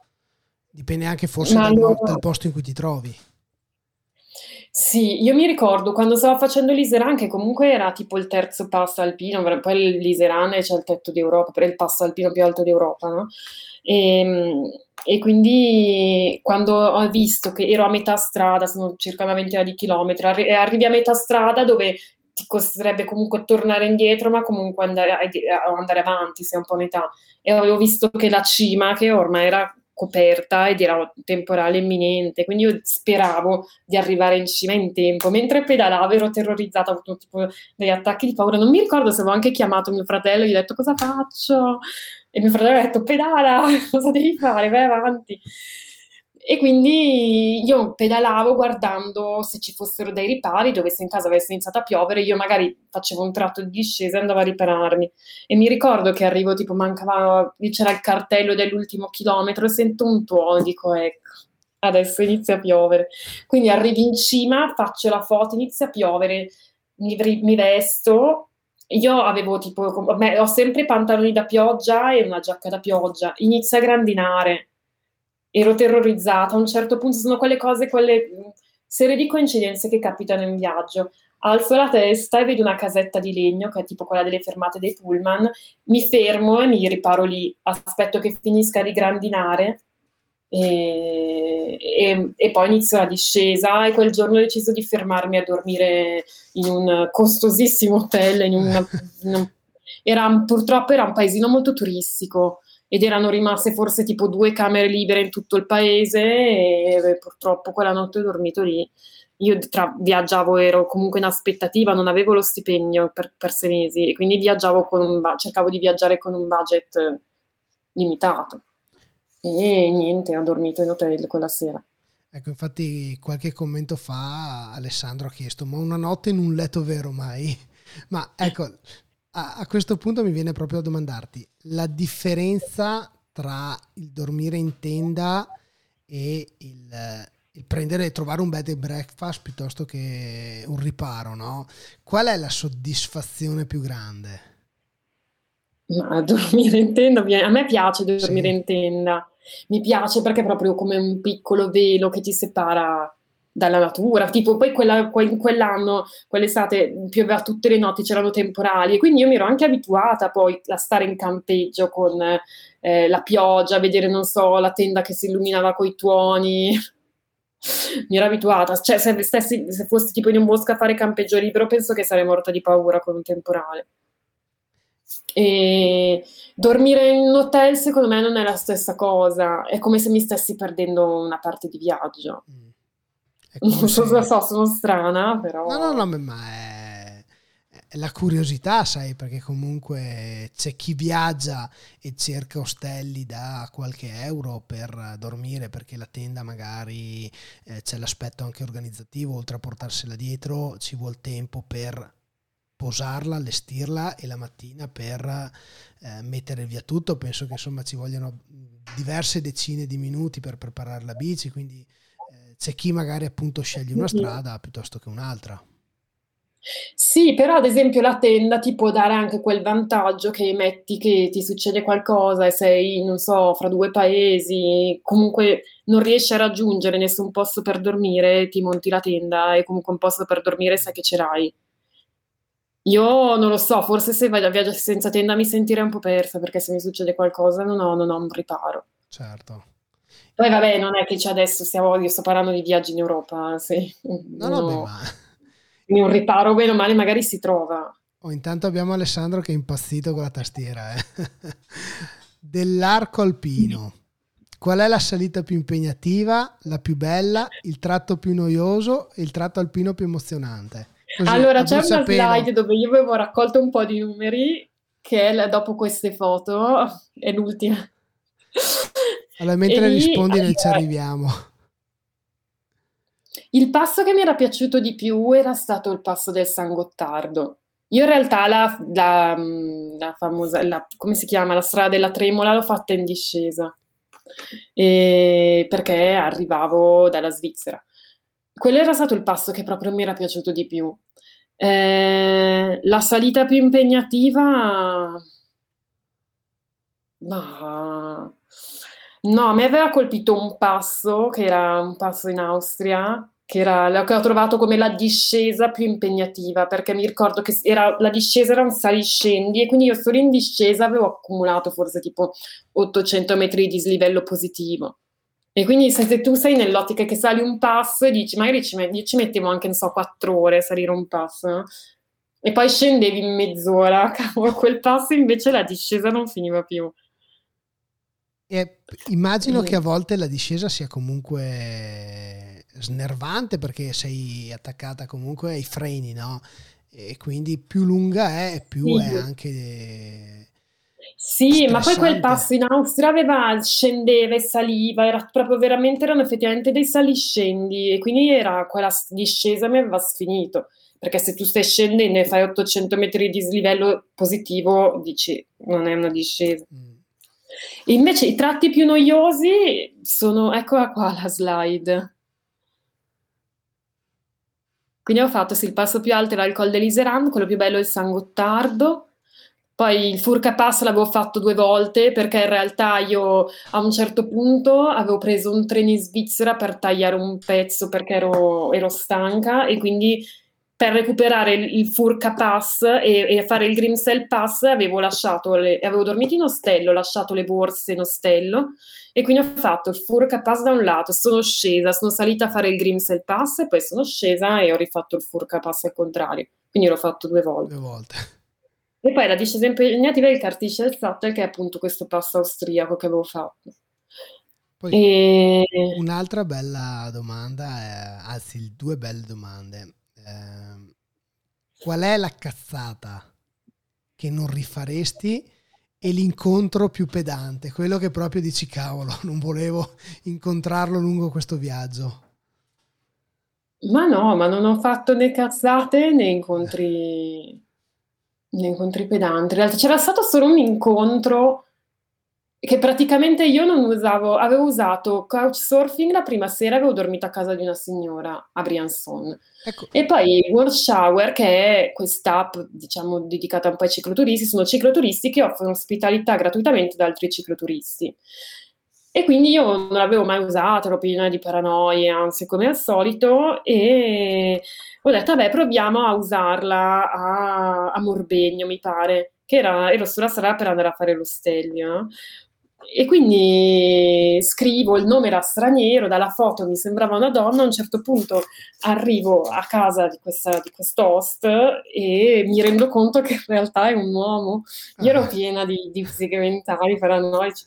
dipende anche forse dal, allora... dal posto in cui ti trovi. Sì, io mi ricordo quando stavo facendo l'Iseran, che comunque era tipo il terzo passo alpino, poi l'Iseran c'è il tetto d'Europa, per il passo alpino più alto d'Europa, no? E, ehm, e, quindi quando ho visto che ero a metà strada, sono circa una ventina di chilometri, arri- arrivi a metà strada dove ti costrerebbe comunque tornare indietro, ma comunque andare, andare avanti, sei un po' a metà. E avevo visto che la cima, che ormai era coperta ed era temporale imminente, quindi io speravo di arrivare in cima in tempo. Mentre pedalavo ero terrorizzata, ho avuto tipo degli attacchi di paura. Non mi ricordo se avevo anche chiamato mio fratello gli ho detto cosa faccio? E mio fratello ha detto pedala, cosa devi fare? Vai avanti. E quindi io pedalavo guardando se ci fossero dei ripari, dove se in casa avesse iniziato a piovere, io magari facevo un tratto di discesa e andavo a ripararmi. E mi ricordo che arrivo, tipo, mancava, c'era il cartello dell'ultimo chilometro, e sento un tuono, dico, ecco, adesso inizia a piovere. Quindi arrivi in cima, faccio la foto, inizia a piovere, mi, mi vesto, io avevo tipo, ho sempre pantaloni da pioggia e una giacca da pioggia, inizia a grandinare. Ero terrorizzata. A un certo punto sono quelle cose, quelle serie di coincidenze che capitano in viaggio. Alzo la testa e vedo una casetta di legno, che è tipo quella delle fermate dei pullman, mi fermo e mi riparo lì, aspetto che finisca di grandinare e, e, e, poi inizio la discesa e quel giorno ho deciso di fermarmi a dormire in un costosissimo hotel, una, in un, era, purtroppo era un paesino molto turistico ed erano rimaste forse tipo due camere libere in tutto il paese e purtroppo quella notte ho dormito lì. Io tra, viaggiavo, ero comunque in aspettativa, non avevo lo stipendio per, per sei mesi e quindi viaggiavo con un, cercavo di viaggiare con un budget limitato. E niente, ho dormito in hotel quella sera. Ecco, infatti qualche commento fa Alessandro ha chiesto, ma una notte in un letto vero mai? Ma ecco, a, a questo punto mi viene proprio a domandarti, la differenza tra il dormire in tenda e il, il prendere e trovare un bed and breakfast piuttosto che un riparo, no? Qual è la soddisfazione più grande? Ma dormire in tenda, a me piace dormire sì. in tenda mi piace perché è proprio come un piccolo velo che ti separa dalla natura, tipo poi quella, que- quell'anno, quell'estate pioveva tutte le notti, c'erano temporali e quindi io mi ero anche abituata poi a stare in campeggio con eh, la pioggia, vedere, non so, la tenda che si illuminava coi tuoni, mi ero abituata, cioè se, stessi, se fossi tipo in un bosco a fare campeggio libero penso che sarei morta di paura con un temporale. E dormire in un hotel secondo me non è la stessa cosa, è come se mi stessi perdendo una parte di viaggio. Mm. Non so se so, sono strana, però... No, no, no, ma è, è la curiosità, sai, perché comunque c'è chi viaggia e cerca ostelli da qualche euro per dormire, perché la tenda magari eh, c'è l'aspetto anche organizzativo, oltre a portarsela dietro ci vuole tempo per posarla, allestirla e la mattina per eh, mettere via tutto. Penso che insomma ci vogliono diverse decine di minuti per preparare la bici, quindi eh, c'è chi magari appunto sceglie una strada piuttosto che un'altra. Sì, però ad esempio la tenda ti può dare anche quel vantaggio che metti che ti succede qualcosa e sei, non so, fra due paesi, comunque non riesci a raggiungere nessun posto per dormire, ti monti la tenda e comunque un posto per dormire sai che ce l'hai. Io non lo so, forse se vado a viaggio senza tenda mi sentirei un po' persa perché se mi succede qualcosa non ho, non ho un riparo. Certo. Poi vabbè, non è che c'è adesso stiamo, io sto parlando di viaggi in Europa, sì. No, no, beh, ma... Quindi un riparo bene o male magari si trova. Oh, intanto abbiamo Alessandro che è impazzito con la tastiera. Eh. Dell'arco alpino. Qual è la salita più impegnativa, la più bella, il tratto più noioso e il tratto alpino più emozionante? Così, allora, c'è una slide dove io avevo raccolto un po' di numeri, che è la, dopo queste foto, è l'ultima. Allora, mentre e rispondi, lì, noi ci arriviamo. Il passo che mi era piaciuto di più era stato il passo del San Gottardo. Io in realtà la, la, la famosa, la, come si chiama, la strada della Tremola l'ho fatta in discesa, e perché arrivavo dalla Svizzera quello era stato il passo che proprio mi era piaciuto di più. Eh, la salita più impegnativa, ma no, mi aveva colpito un passo che era un passo in Austria, che, era, che ho trovato come la discesa più impegnativa, perché mi ricordo che era, la discesa era un saliscendi e quindi io solo in discesa avevo accumulato forse tipo 800 metri di dislivello positivo. E quindi se tu sei nell'ottica che sali un passo e dici, magari ci, ci mettevo anche, non so, quattro ore a salire un passo, no? E poi scendevi in mezz'ora, cavolo, quel passo invece la discesa non finiva più. E immagino e... che a volte la discesa sia comunque snervante perché sei attaccata comunque ai freni, no? E quindi più lunga è, più sì. è anche sì, ma poi quel passo in Austria aveva, scendeva e saliva, era proprio veramente, erano effettivamente dei saliscendi e quindi era quella discesa mi aveva sfinito, perché se tu stai scendendo e fai 800 metri di slivello positivo, dici, non è una discesa. Mm. Invece i tratti più noiosi sono, eccola qua la slide. Quindi ho fatto, sì, il passo più alto era il Col dell'Iseran, quello più bello è il San Gottardo, Poi il Furca Pass l'avevo fatto due volte perché in realtà io a un certo punto avevo preso un treno in Svizzera per tagliare un pezzo perché ero, ero stanca e quindi per recuperare il, Furca Pass e, e, fare il Grimsel Pass avevo lasciato le, avevo dormito in ostello, lasciato le borse in ostello e quindi ho fatto il Furca Pass da un lato, sono scesa, sono salita a fare il Grimsel Pass e poi sono scesa e ho rifatto il Furca Pass al contrario, quindi l'ho fatto due volte. Due volte. E poi la discesa impegnativa è il Cartisce del Sattel, che è appunto questo passo austriaco che avevo fatto. Poi e... un'altra bella domanda, è, anzi due belle domande. Eh, qual è la cazzata che non rifaresti e l'incontro più pedante, quello che proprio dici cavolo, non volevo incontrarlo lungo questo viaggio? Ma no, ma non ho fatto né cazzate né incontri ne incontri pedanti. In realtà c'era stato solo un incontro che praticamente io non usavo, avevo usato couchsurfing la prima sera, avevo dormito a casa di una signora a Briançon. Ecco. E poi World Shower, che è quest'app, diciamo, dedicata un po' ai cicloturisti, sono cicloturisti che offrono ospitalità gratuitamente ad altri cicloturisti. E quindi io non l'avevo mai usata, ero piena di paranoie, anzi, come al solito, e ho detto, vabbè, proviamo a usarla a, a Morbegno, mi pare, che era, ero sulla strada per andare a fare lo stelio. E quindi scrivo, il nome era straniero, dalla foto mi sembrava una donna, a un certo punto arrivo a casa di, questa, di quest'host e mi rendo conto che in realtà è un uomo. Io ero ah. piena di, di psiche mentali, paranoici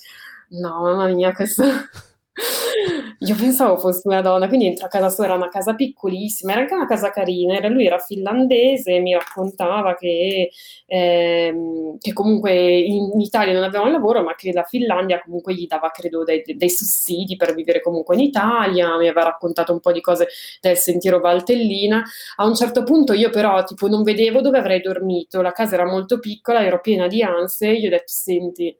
no, mamma mia, questo... Io pensavo fosse una donna, quindi entro a casa sua, era una casa piccolissima, era anche una casa carina, era, lui era finlandese, mi raccontava che, ehm, che comunque in, Italia non aveva un lavoro, ma che la Finlandia comunque gli dava, credo, dei, dei, sussidi per vivere comunque in Italia, mi aveva raccontato un po' di cose del sentiero Valtellina. A un certo punto io però tipo non vedevo dove avrei dormito, la casa era molto piccola, ero piena di ansie, io ho detto, senti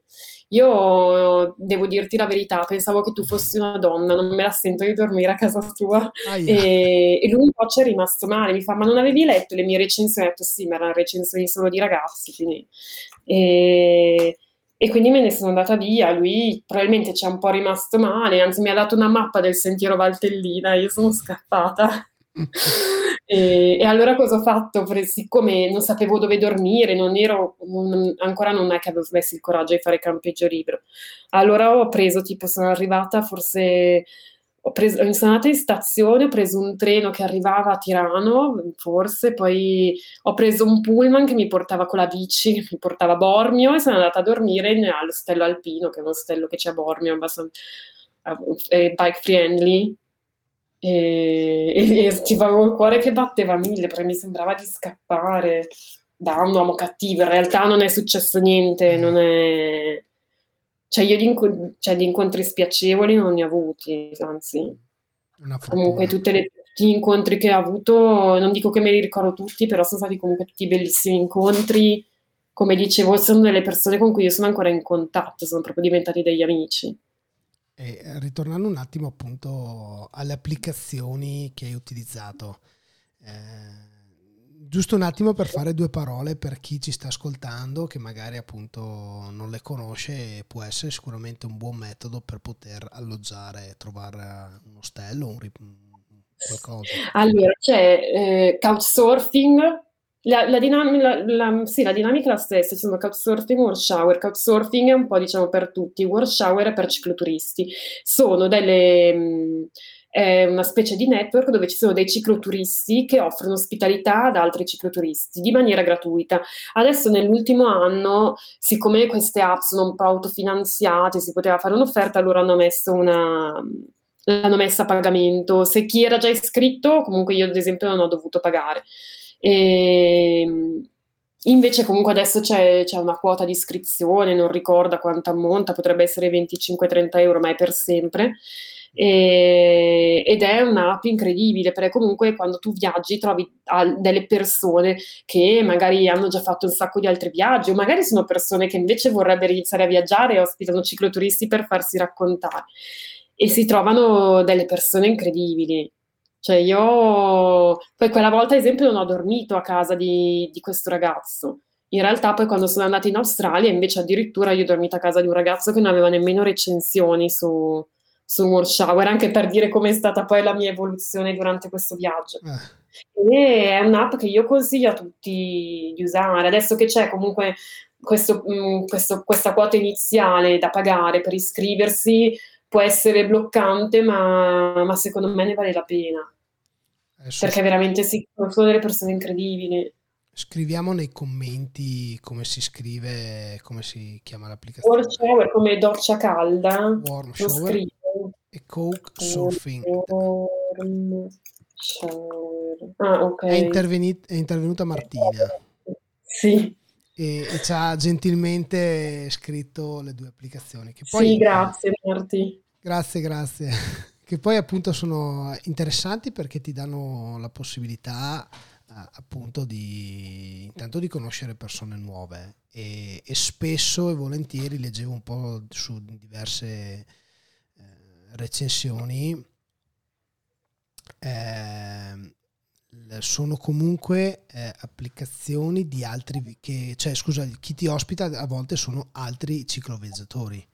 io devo dirti la verità, pensavo che tu fossi una donna, non me la sento di dormire a casa tua. E, e, lui un po' ci è rimasto male, mi fa, ma non avevi letto le mie recensioni? Ho detto sì, ma erano recensioni solo di ragazzi. Quindi... E, e quindi me ne sono andata via. Lui probabilmente ci è un po' rimasto male, anzi mi ha dato una mappa del sentiero Valtellina, io sono scappata. E, e, allora cosa ho fatto? Siccome non sapevo dove dormire, non ero, non, ancora non è che avevo messo il coraggio di fare campeggio libero. Allora ho preso, tipo, sono arrivata forse, ho preso, sono andata in stazione, ho preso un treno che arrivava a Tirano, forse, poi ho preso un pullman che mi portava con la bici, mi portava a Bormio e sono andata a dormire all'ostello alpino, che è un ostello che c'è a Bormio, abbastanza eh, bike friendly e, e, e avevo il cuore che batteva mille perché mi sembrava di scappare da un uomo cattivo. In realtà non è successo niente, non è... Cioè io di, inco- cioè, di incontri spiacevoli non ne ho avuti, anzi. Comunque tutti gli incontri che ho avuto, non dico che me li ricordo tutti, però sono stati comunque tutti bellissimi incontri. Come dicevo, sono delle persone con cui io sono ancora in contatto, sono proprio diventati degli amici. E ritornando un attimo appunto alle applicazioni che hai utilizzato, eh, giusto un attimo per fare due parole per chi ci sta ascoltando che magari appunto non le conosce può essere sicuramente un buon metodo per poter alloggiare, trovare un ostello, un, qualcosa. Allora c'è eh, Couchsurfing la, la, dinam- la, la, sì, la dinamica è la stessa, ci sono couchsurfing world shower. Couchsurfing è un po' diciamo per tutti, world shower è per cicloturisti. Sono delle... Mh, è una specie di network dove ci sono dei cicloturisti che offrono ospitalità ad altri cicloturisti di maniera gratuita. Adesso nell'ultimo anno, siccome queste app sono un po' autofinanziate, si poteva fare un'offerta, allora hanno messo una, l'hanno messa a pagamento. Se chi era già iscritto, comunque io ad esempio non ho dovuto pagare. E, ehm, invece comunque adesso c'è, c'è, una quota di iscrizione, non ricordo quanto ammonta, potrebbe essere 25-30 euro, ma è per sempre. E, ed è un'app incredibile perché comunque quando tu viaggi trovi delle persone che magari hanno già fatto un sacco di altri viaggi o magari sono persone che invece vorrebbero iniziare a viaggiare e ospitano cicloturisti per farsi raccontare e si trovano delle persone incredibili cioè io poi quella volta, ad esempio, non ho dormito a casa di, di questo ragazzo. In realtà poi quando sono andata in Australia invece addirittura io ho dormito a casa di un ragazzo che non aveva nemmeno recensioni su, su World Shower, anche per dire com'è stata poi la mia evoluzione durante questo viaggio. Eh. E è un'app che io consiglio a tutti di usare. Adesso che c'è comunque questo, mh, mm, questo, questa quota iniziale da pagare per iscriversi, può essere bloccante, ma, ma secondo me ne vale la pena. Adesso perché veramente sì, sono delle persone incredibili. Scriviamo nei commenti come si scrive, come si chiama l'applicazione. Warm shower come doccia calda. Warm shower e coke surfing. Warm shower. Ah, ok. È, intervenit- è intervenuta Martina. Sì. E, e, ci ha gentilmente scritto le due applicazioni. Poi, sì, grazie Marti. Grazie, grazie. Che poi appunto sono interessanti perché ti danno la possibilità appunto di intanto di conoscere persone nuove. E, e, spesso e volentieri leggevo un po' su diverse eh, recensioni eh, sono comunque eh, applicazioni di altri che cioè scusa chi ti ospita a volte sono altri cicloviaggiatori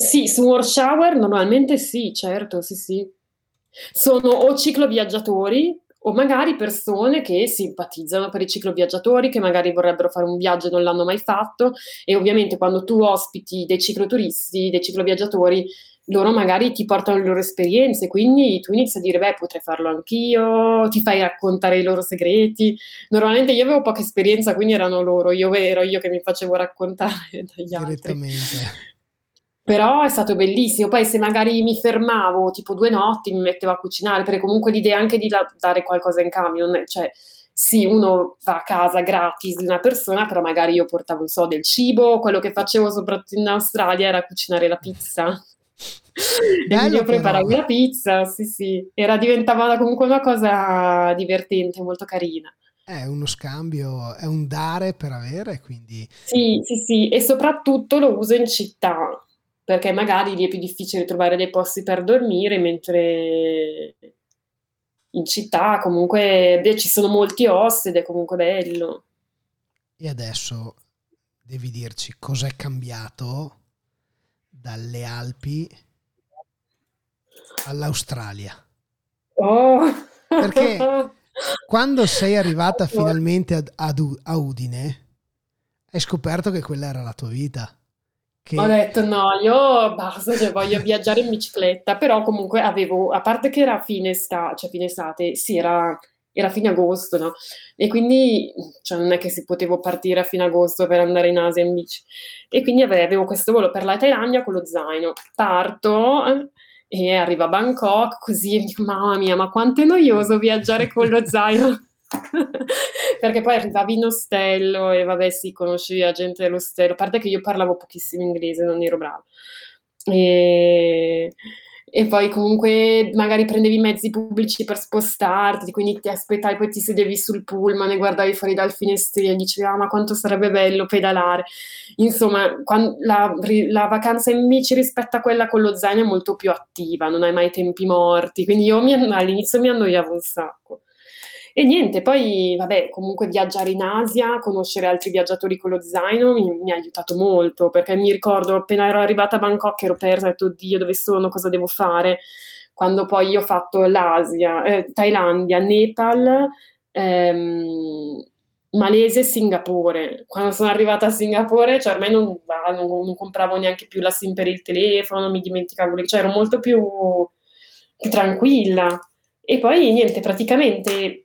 sì su War Shower normalmente sì certo sì sì sono o cicloviaggiatori o magari persone che simpatizzano per i cicloviaggiatori, che magari vorrebbero fare un viaggio e non l'hanno mai fatto e ovviamente quando tu ospiti dei cicloturisti, dei cicloviaggiatori, loro magari ti portano le loro esperienze, quindi tu inizi a dire, beh, potrei farlo anch'io, ti fai raccontare i loro segreti. Normalmente io avevo poca esperienza, quindi erano loro, io ero io che mi facevo raccontare dagli altri. Direttamente. Però è stato bellissimo. Poi se magari mi fermavo tipo due notti, mi mettevo a cucinare, perché comunque l'idea anche di dare qualcosa in cambio, cioè sì, uno va a casa gratis di una persona, però magari io portavo, non so, del cibo, quello che facevo soprattutto in Australia era cucinare la pizza. e io preparavo la pizza, sì, sì, era diventava comunque una cosa divertente, molto carina. È uno scambio, è un dare per avere, quindi... Sì, sì, sì, e soprattutto lo uso in città, perché magari lì è più difficile trovare dei posti per dormire, mentre in città comunque beh, ci sono molti host ed è comunque bello. E adesso devi dirci cos'è cambiato dalle Alpi all'Australia. Oh. Perché quando sei arrivata finalmente ad, ad, a Udine, hai scoperto che quella era la tua vita. Che... Ho detto no, io basta, cioè voglio viaggiare in bicicletta, però comunque avevo, a parte che era fine estate, cioè fine estate, sì, era, era fine agosto, no? E quindi, cioè non è che si potevo partire a fine agosto per andare in Asia in bici. E quindi avevo questo volo per la Thailandia con lo zaino. Parto e arrivo a Bangkok così e dico, mamma mia, ma quanto è noioso viaggiare con lo zaino. perché poi arrivavi in ostello e vabbè sì, conoscevi la gente dell'ostello, a parte che io parlavo pochissimo inglese, non ero brava. E, e poi comunque magari prendevi mezzi pubblici per spostarti, quindi ti aspettavi, poi ti sedevi sul pullman e guardavi fuori dal finestrino e dicevi ah, ma quanto sarebbe bello pedalare. Insomma, quando, la, la, vacanza in bici rispetto a quella con lo zaino è molto più attiva, non hai mai tempi morti, quindi io mi, all'inizio mi annoiavo un sacco. E niente, poi vabbè, comunque viaggiare in Asia, conoscere altri viaggiatori con lo zaino mi, mi ha aiutato molto, perché mi ricordo appena ero arrivata a Bangkok ero persa, ho detto, oddio, dove sono, cosa devo fare? Quando poi ho fatto l'Asia, eh, Thailandia, Nepal, ehm, Malesia e Singapore. Quando sono arrivata a Singapore, cioè ormai non, non, non compravo neanche più la SIM per il telefono, mi dimenticavo, cioè ero molto più, più tranquilla. E poi niente, praticamente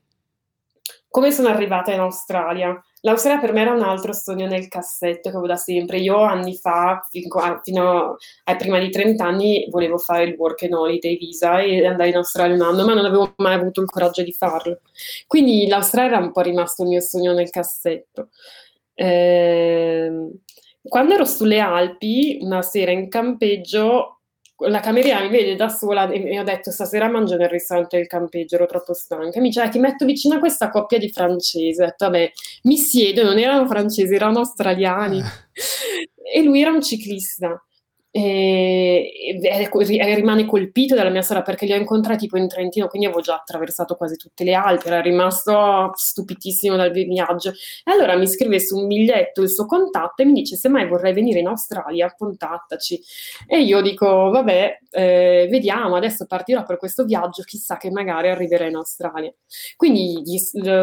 come sono arrivata in Australia? L'Australia per me era un altro sogno nel cassetto che avevo da sempre. Io anni fa, fino a prima di 30 anni, volevo fare il work and holiday visa e andare in Australia un anno, ma non avevo mai avuto il coraggio di farlo. Quindi l'Australia era un po' rimasto il mio sogno nel cassetto. Eh, quando ero sulle Alpi, una sera in campeggio, la cameriera mi vede da sola e mi ho detto stasera mangio nel ristorante del campeggio, ero troppo stanca. Mi dice, eh, ti metto vicino a questa coppia di francesi. Ho detto, vabbè, mi siedo, non erano francesi, erano australiani. Eh. E lui era un ciclista. E, rimane colpito dalla mia storia perché li ho incontrati tipo in Trentino, quindi avevo già attraversato quasi tutte le Alpi, era rimasto stupitissimo dal viaggio. E allora mi scrive su un biglietto il suo contatto e mi dice se mai vorrei venire in Australia, contattaci. E io dico, vabbè, eh, vediamo, adesso partirò per questo viaggio, chissà che magari arriverò in Australia. Quindi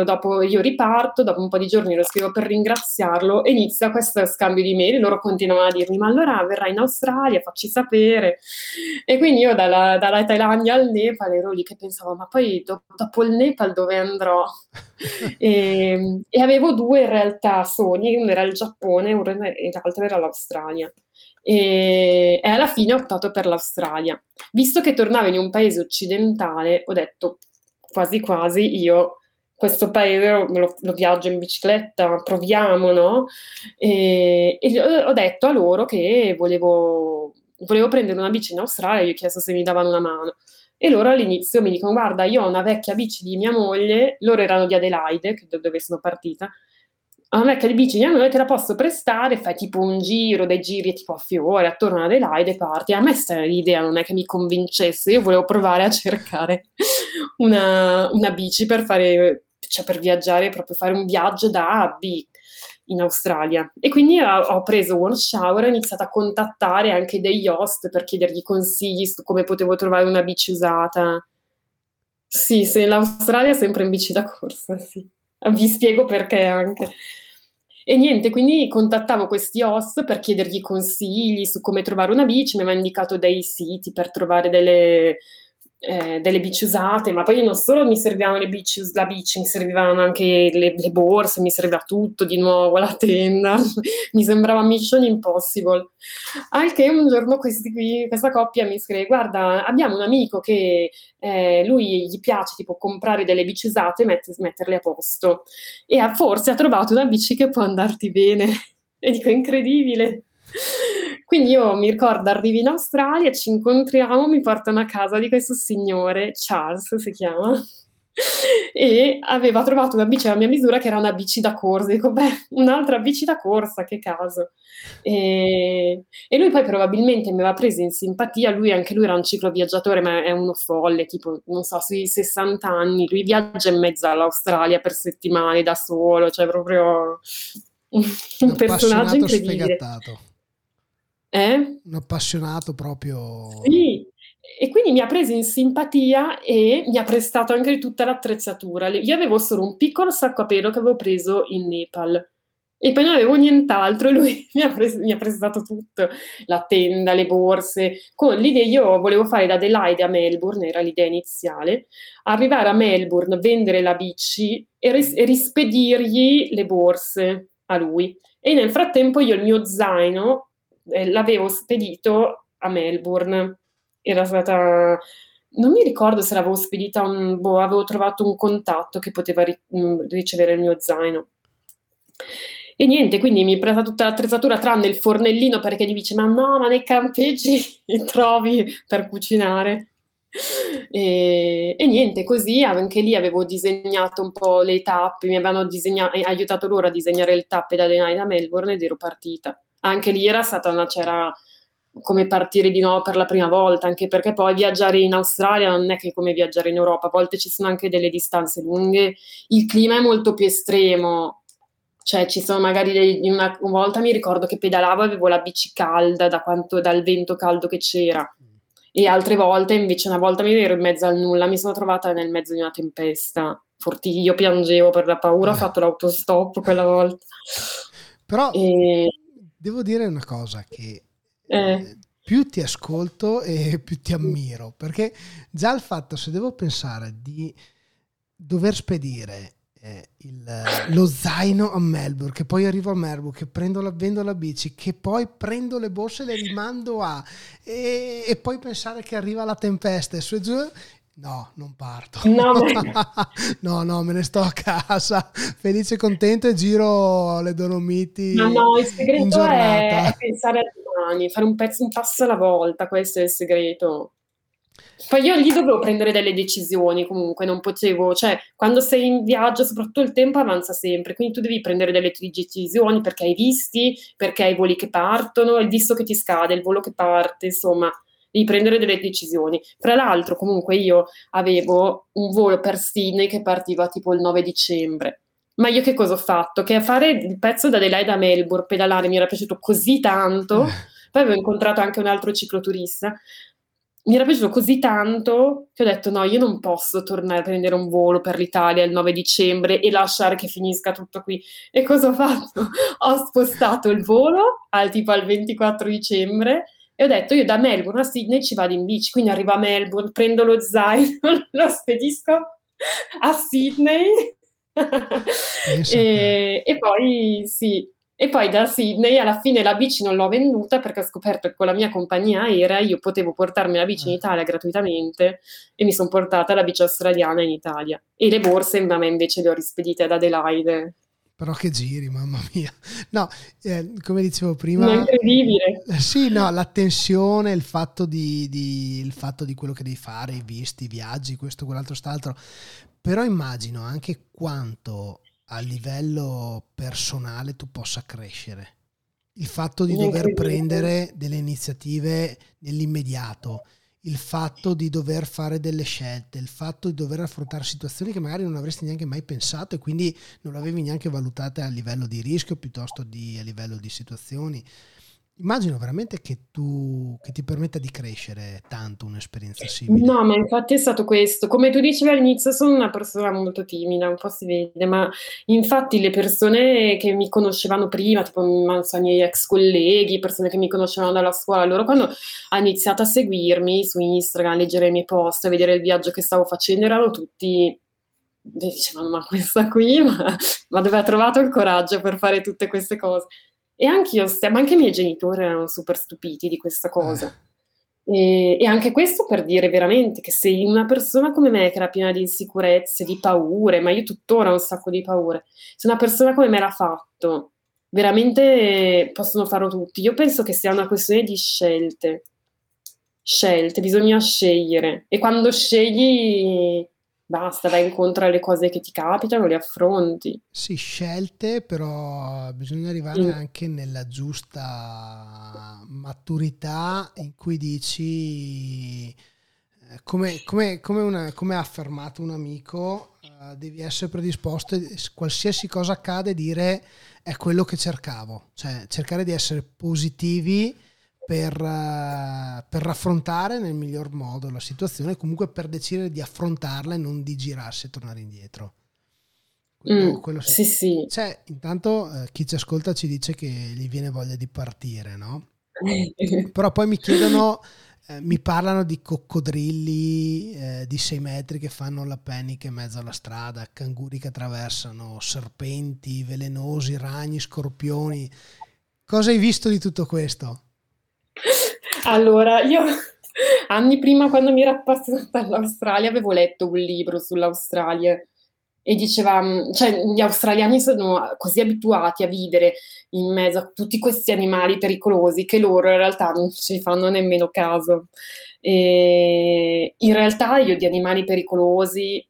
dopo io riparto, dopo un po' di giorni lo scrivo per ringraziarlo e inizia questo scambio di mail, loro continuano a dirmi, ma allora verrai in Australia? Italia, facci sapere. E quindi io dalla, dalla Thailandia al Nepal ero lì che pensavo, ma poi do, dopo il Nepal dove andrò? e, e, avevo due in realtà sogni, uno era il Giappone e l'altro era l'Australia. E, e alla fine ho optato per l'Australia. Visto che tornavo in un paese occidentale, ho detto quasi quasi io questo paese lo, lo, viaggio in bicicletta, proviamo, no? E, e, ho detto a loro che volevo, volevo prendere una bici in Australia, gli ho chiesto se mi davano una mano. E loro all'inizio mi dicono, guarda, io ho una vecchia bici di mia moglie, loro erano di Adelaide, dove sono partita, ho una vecchia bici di mia moglie, te la posso prestare, fai tipo un giro, dei giri tipo a fiore, attorno ad Adelaide parti. A me l'idea non è che mi convincesse, io volevo provare a cercare una, una bici per fare cioè per viaggiare, proprio fare un viaggio da A a B in Australia. E quindi ho, ho preso One Shower e ho iniziato a contattare anche degli host per chiedergli consigli su come potevo trovare una bici usata. Sì, se l'Australia è sempre in bici da corsa, sì. Vi spiego perché anche. E niente, quindi contattavo questi host per chiedergli consigli su come trovare una bici, mi aveva indicato dei siti per trovare delle, eh, delle bici usate, ma poi non solo mi servivano le bici, la bici, mi servivano anche le, le borse, mi serviva tutto di nuovo, la tenda, mi sembrava Mission Impossible. Anche un giorno qui, questa coppia mi scrive, guarda, abbiamo un amico che eh, lui gli piace tipo comprare delle bici usate e mette, metterle a posto e ha, forse ha trovato una bici che può andarti bene. E dico, incredibile. Quindi io mi ricordo, arrivi in Australia, ci incontriamo, mi portano a casa di questo signore, Charles si chiama, e aveva trovato una bici a mia misura che era una bici da corsa. Dico, beh, un'altra bici da corsa, che caso. E, e lui poi probabilmente mi aveva preso in simpatia, lui anche lui era un cicloviaggiatore, ma è uno folle, tipo, non so, sui 60 anni, lui viaggia in mezzo all'Australia per settimane da solo, cioè proprio un, un personaggio incredibile. Sfegattato. Eh? Un appassionato proprio. Sì, e quindi mi ha preso in simpatia e mi ha prestato anche tutta l'attrezzatura. Io avevo solo un piccolo sacco a pelo che avevo preso in Nepal e poi non avevo nient'altro e lui mi ha, pres- mi ha prestato tutto, la tenda, le borse, con l'idea, io volevo fare da Adelaide a Melbourne, era l'idea iniziale, arrivare a Melbourne, vendere la bici e, ris- e rispedirgli le borse a lui. E nel frattempo io il mio zaino eh, l'avevo spedito a Melbourne. Era stata non mi ricordo se l'avevo spedita, un, boh, avevo trovato un contatto che poteva ri- mm, ricevere il mio zaino. E niente, quindi mi è presa tutta l'attrezzatura tranne il fornellino perché gli dice ma no, ma nei campeggi trovi per cucinare. E, e, niente, così anche lì avevo disegnato un po' le tappe, mi avevano disegnato, aiutato loro a disegnare le tappe da Denai da Melbourne ed ero partita anche lì era stata una, c'era come partire di nuovo per la prima volta, anche perché poi viaggiare in Australia non è che come viaggiare in Europa, a volte ci sono anche delle distanze lunghe, il clima è molto più estremo, cioè ci sono magari dei, una, una, volta mi ricordo che pedalavo e avevo la bici calda da quanto, dal vento caldo che c'era. E altre volte invece una volta mi ero in mezzo al nulla, mi sono trovata nel mezzo di una tempesta, forti, io piangevo per la paura, ho fatto l'autostop quella volta. Però e devo dire una cosa che eh. eh. più ti ascolto e più ti ammiro, perché già il fatto se devo pensare di dover spedire eh, il, lo zaino a Melbourne, che poi arrivo a Melbourne, che prendo la, vendo la bici, che poi prendo le borse e le rimando a, e, e poi pensare che arriva la tempesta e su e giù, No, non parto. No, no, no, me ne sto a casa, felice e contento e giro le Dolomiti. No, no, il segreto è, è, pensare a domani, fare un pezzo, un passo alla volta, questo è il segreto. Poi io lì dovevo prendere delle decisioni comunque, non potevo, cioè quando sei in viaggio soprattutto il tempo avanza sempre, quindi tu devi prendere delle decisioni perché hai visti, perché hai voli che partono, il visto che ti scade, il volo che parte, insomma, devi prendere delle decisioni. Tra l'altro comunque io avevo un volo per Sydney che partiva tipo il 9 dicembre. Ma io che cosa ho fatto? Che a fare il pezzo da Adelaide a Melbourne, pedalare, mi era piaciuto così tanto. Poi avevo incontrato anche un altro cicloturista mi era piaciuto così tanto che ho detto no, io non posso tornare a prendere un volo per l'Italia il 9 dicembre e lasciare che finisca tutto qui. E cosa ho fatto? ho spostato il volo al tipo al 24 dicembre e ho detto io da Melbourne a Sydney ci vado in bici, quindi arrivo a Melbourne, prendo lo zaino, lo spedisco a Sydney e, e poi sì, e poi da Sydney alla fine la bici non l'ho venduta perché ho scoperto che con la mia compagnia aerea io potevo portarmi la bici in eh. Italia gratuitamente e mi sono portata la bici australiana in Italia. E le borse a me invece le ho rispedite ad Adelaide. Però che giri, mamma mia. No, eh, come dicevo prima... È incredibile. Sì, no, la tensione, il fatto di, di, il fatto di quello che devi fare, i visti, i viaggi, questo, quell'altro, st'altro. Però immagino anche quanto a livello personale tu possa crescere. Il fatto di dover prendere delle iniziative nell'immediato, il fatto di dover fare delle scelte, il fatto di dover affrontare situazioni che magari non avresti neanche mai pensato e quindi non l'avevi neanche valutate a livello di rischio piuttosto di a livello di situazioni. Immagino veramente che tu che ti permetta di crescere tanto un'esperienza simile. No, ma infatti è stato questo. Come tu dicevi all'inizio, sono una persona molto timida, un po' si vede, ma infatti le persone che mi conoscevano prima, tipo so, i miei ex colleghi, persone che mi conoscevano dalla scuola, loro quando hanno iniziato a seguirmi su Instagram, a leggere i miei post, a vedere il viaggio che stavo facendo, erano tutti dicevano ma questa qui, ma, ma dove ha trovato il coraggio per fare tutte queste cose? E anche io, ma anche i miei genitori erano super stupiti di questa cosa. E, e, anche questo per dire veramente che sei una persona come me che era piena di insicurezze, di paure, ma io tuttora ho un sacco di paure, se una persona come me l'ha fatto, veramente possono farlo tutti. Io penso che sia una questione di scelte. Scelte, bisogna scegliere. E quando scegli basta, vai incontro alle cose che ti capitano, le affronti. Sì, scelte, però bisogna arrivare mm. anche nella giusta maturità in cui dici, eh, come, come, come, una, come ha affermato un amico, uh, devi essere predisposto, qualsiasi cosa accade, dire è quello che cercavo, cioè cercare di essere positivi per, uh, per, raffrontare nel miglior modo la situazione, comunque per decidere di affrontarla e non di girarsi e tornare indietro. Quello, mm, quello sì. sì. Cioè, intanto uh, chi ci ascolta ci dice che gli viene voglia di partire, no? Però poi mi chiedono, eh, mi parlano di coccodrilli eh, di 6 metri che fanno la panic in mezzo alla strada, canguri che attraversano, serpenti velenosi, ragni, scorpioni. Cosa hai visto di tutto questo? Allora, io anni prima, quando mi ero appassionata all'Australia, avevo letto un libro sull'Australia e diceva, mm, cioè gli australiani sono così abituati a vivere in mezzo a tutti questi animali pericolosi che loro in realtà non ci fanno nemmeno caso. E in realtà io di animali pericolosi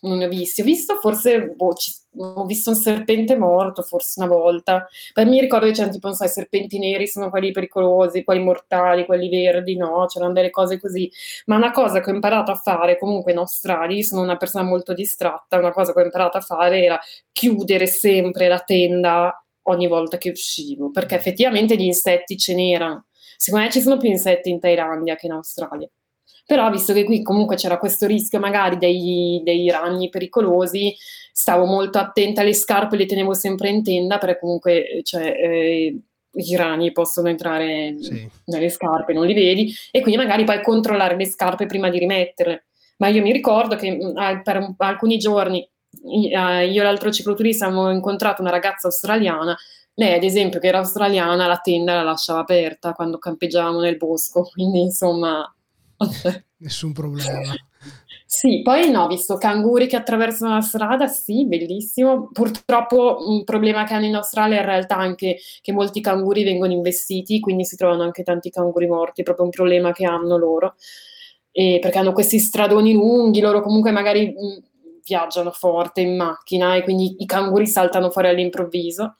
non ne ho visti. Ho visto forse, boh, ci, ho visto un serpente morto forse una volta. Poi mi ricordo che c'erano tipo, non so, i serpenti neri sono quelli pericolosi, quelli mortali, quelli verdi, no, c'erano delle cose così. Ma una cosa che ho imparato a fare comunque in Australia, sono una persona molto distratta, una cosa che ho imparato a fare era chiudere sempre la tenda ogni volta che uscivo, perché effettivamente gli insetti ce n'erano. Secondo me ci sono più insetti in Thailandia che in Australia. Però visto che qui comunque c'era questo rischio magari dei, dei ragni pericolosi, stavo molto attenta alle scarpe, le tenevo sempre in tenda perché comunque cioè, eh, i ragni possono entrare sì. nelle scarpe, non li vedi, e quindi magari poi controllare le scarpe prima di rimetterle. Ma io mi ricordo che mm, per un, alcuni giorni io e l'altro cicloturista avevamo incontrato una ragazza australiana lei, ad esempio, che era australiana, la tenda la lasciava aperta quando campeggiavamo nel bosco, quindi insomma Nessun problema. Sì, poi no, visto canguri che attraversano la strada, sì, bellissimo. Purtroppo un problema che hanno in Australia è in realtà anche che molti canguri vengono investiti, quindi si trovano anche tanti canguri morti, proprio un problema che hanno loro. e perché hanno questi stradoni lunghi, loro comunque magari mh, viaggiano forte in macchina e quindi i canguri saltano fuori all'improvviso.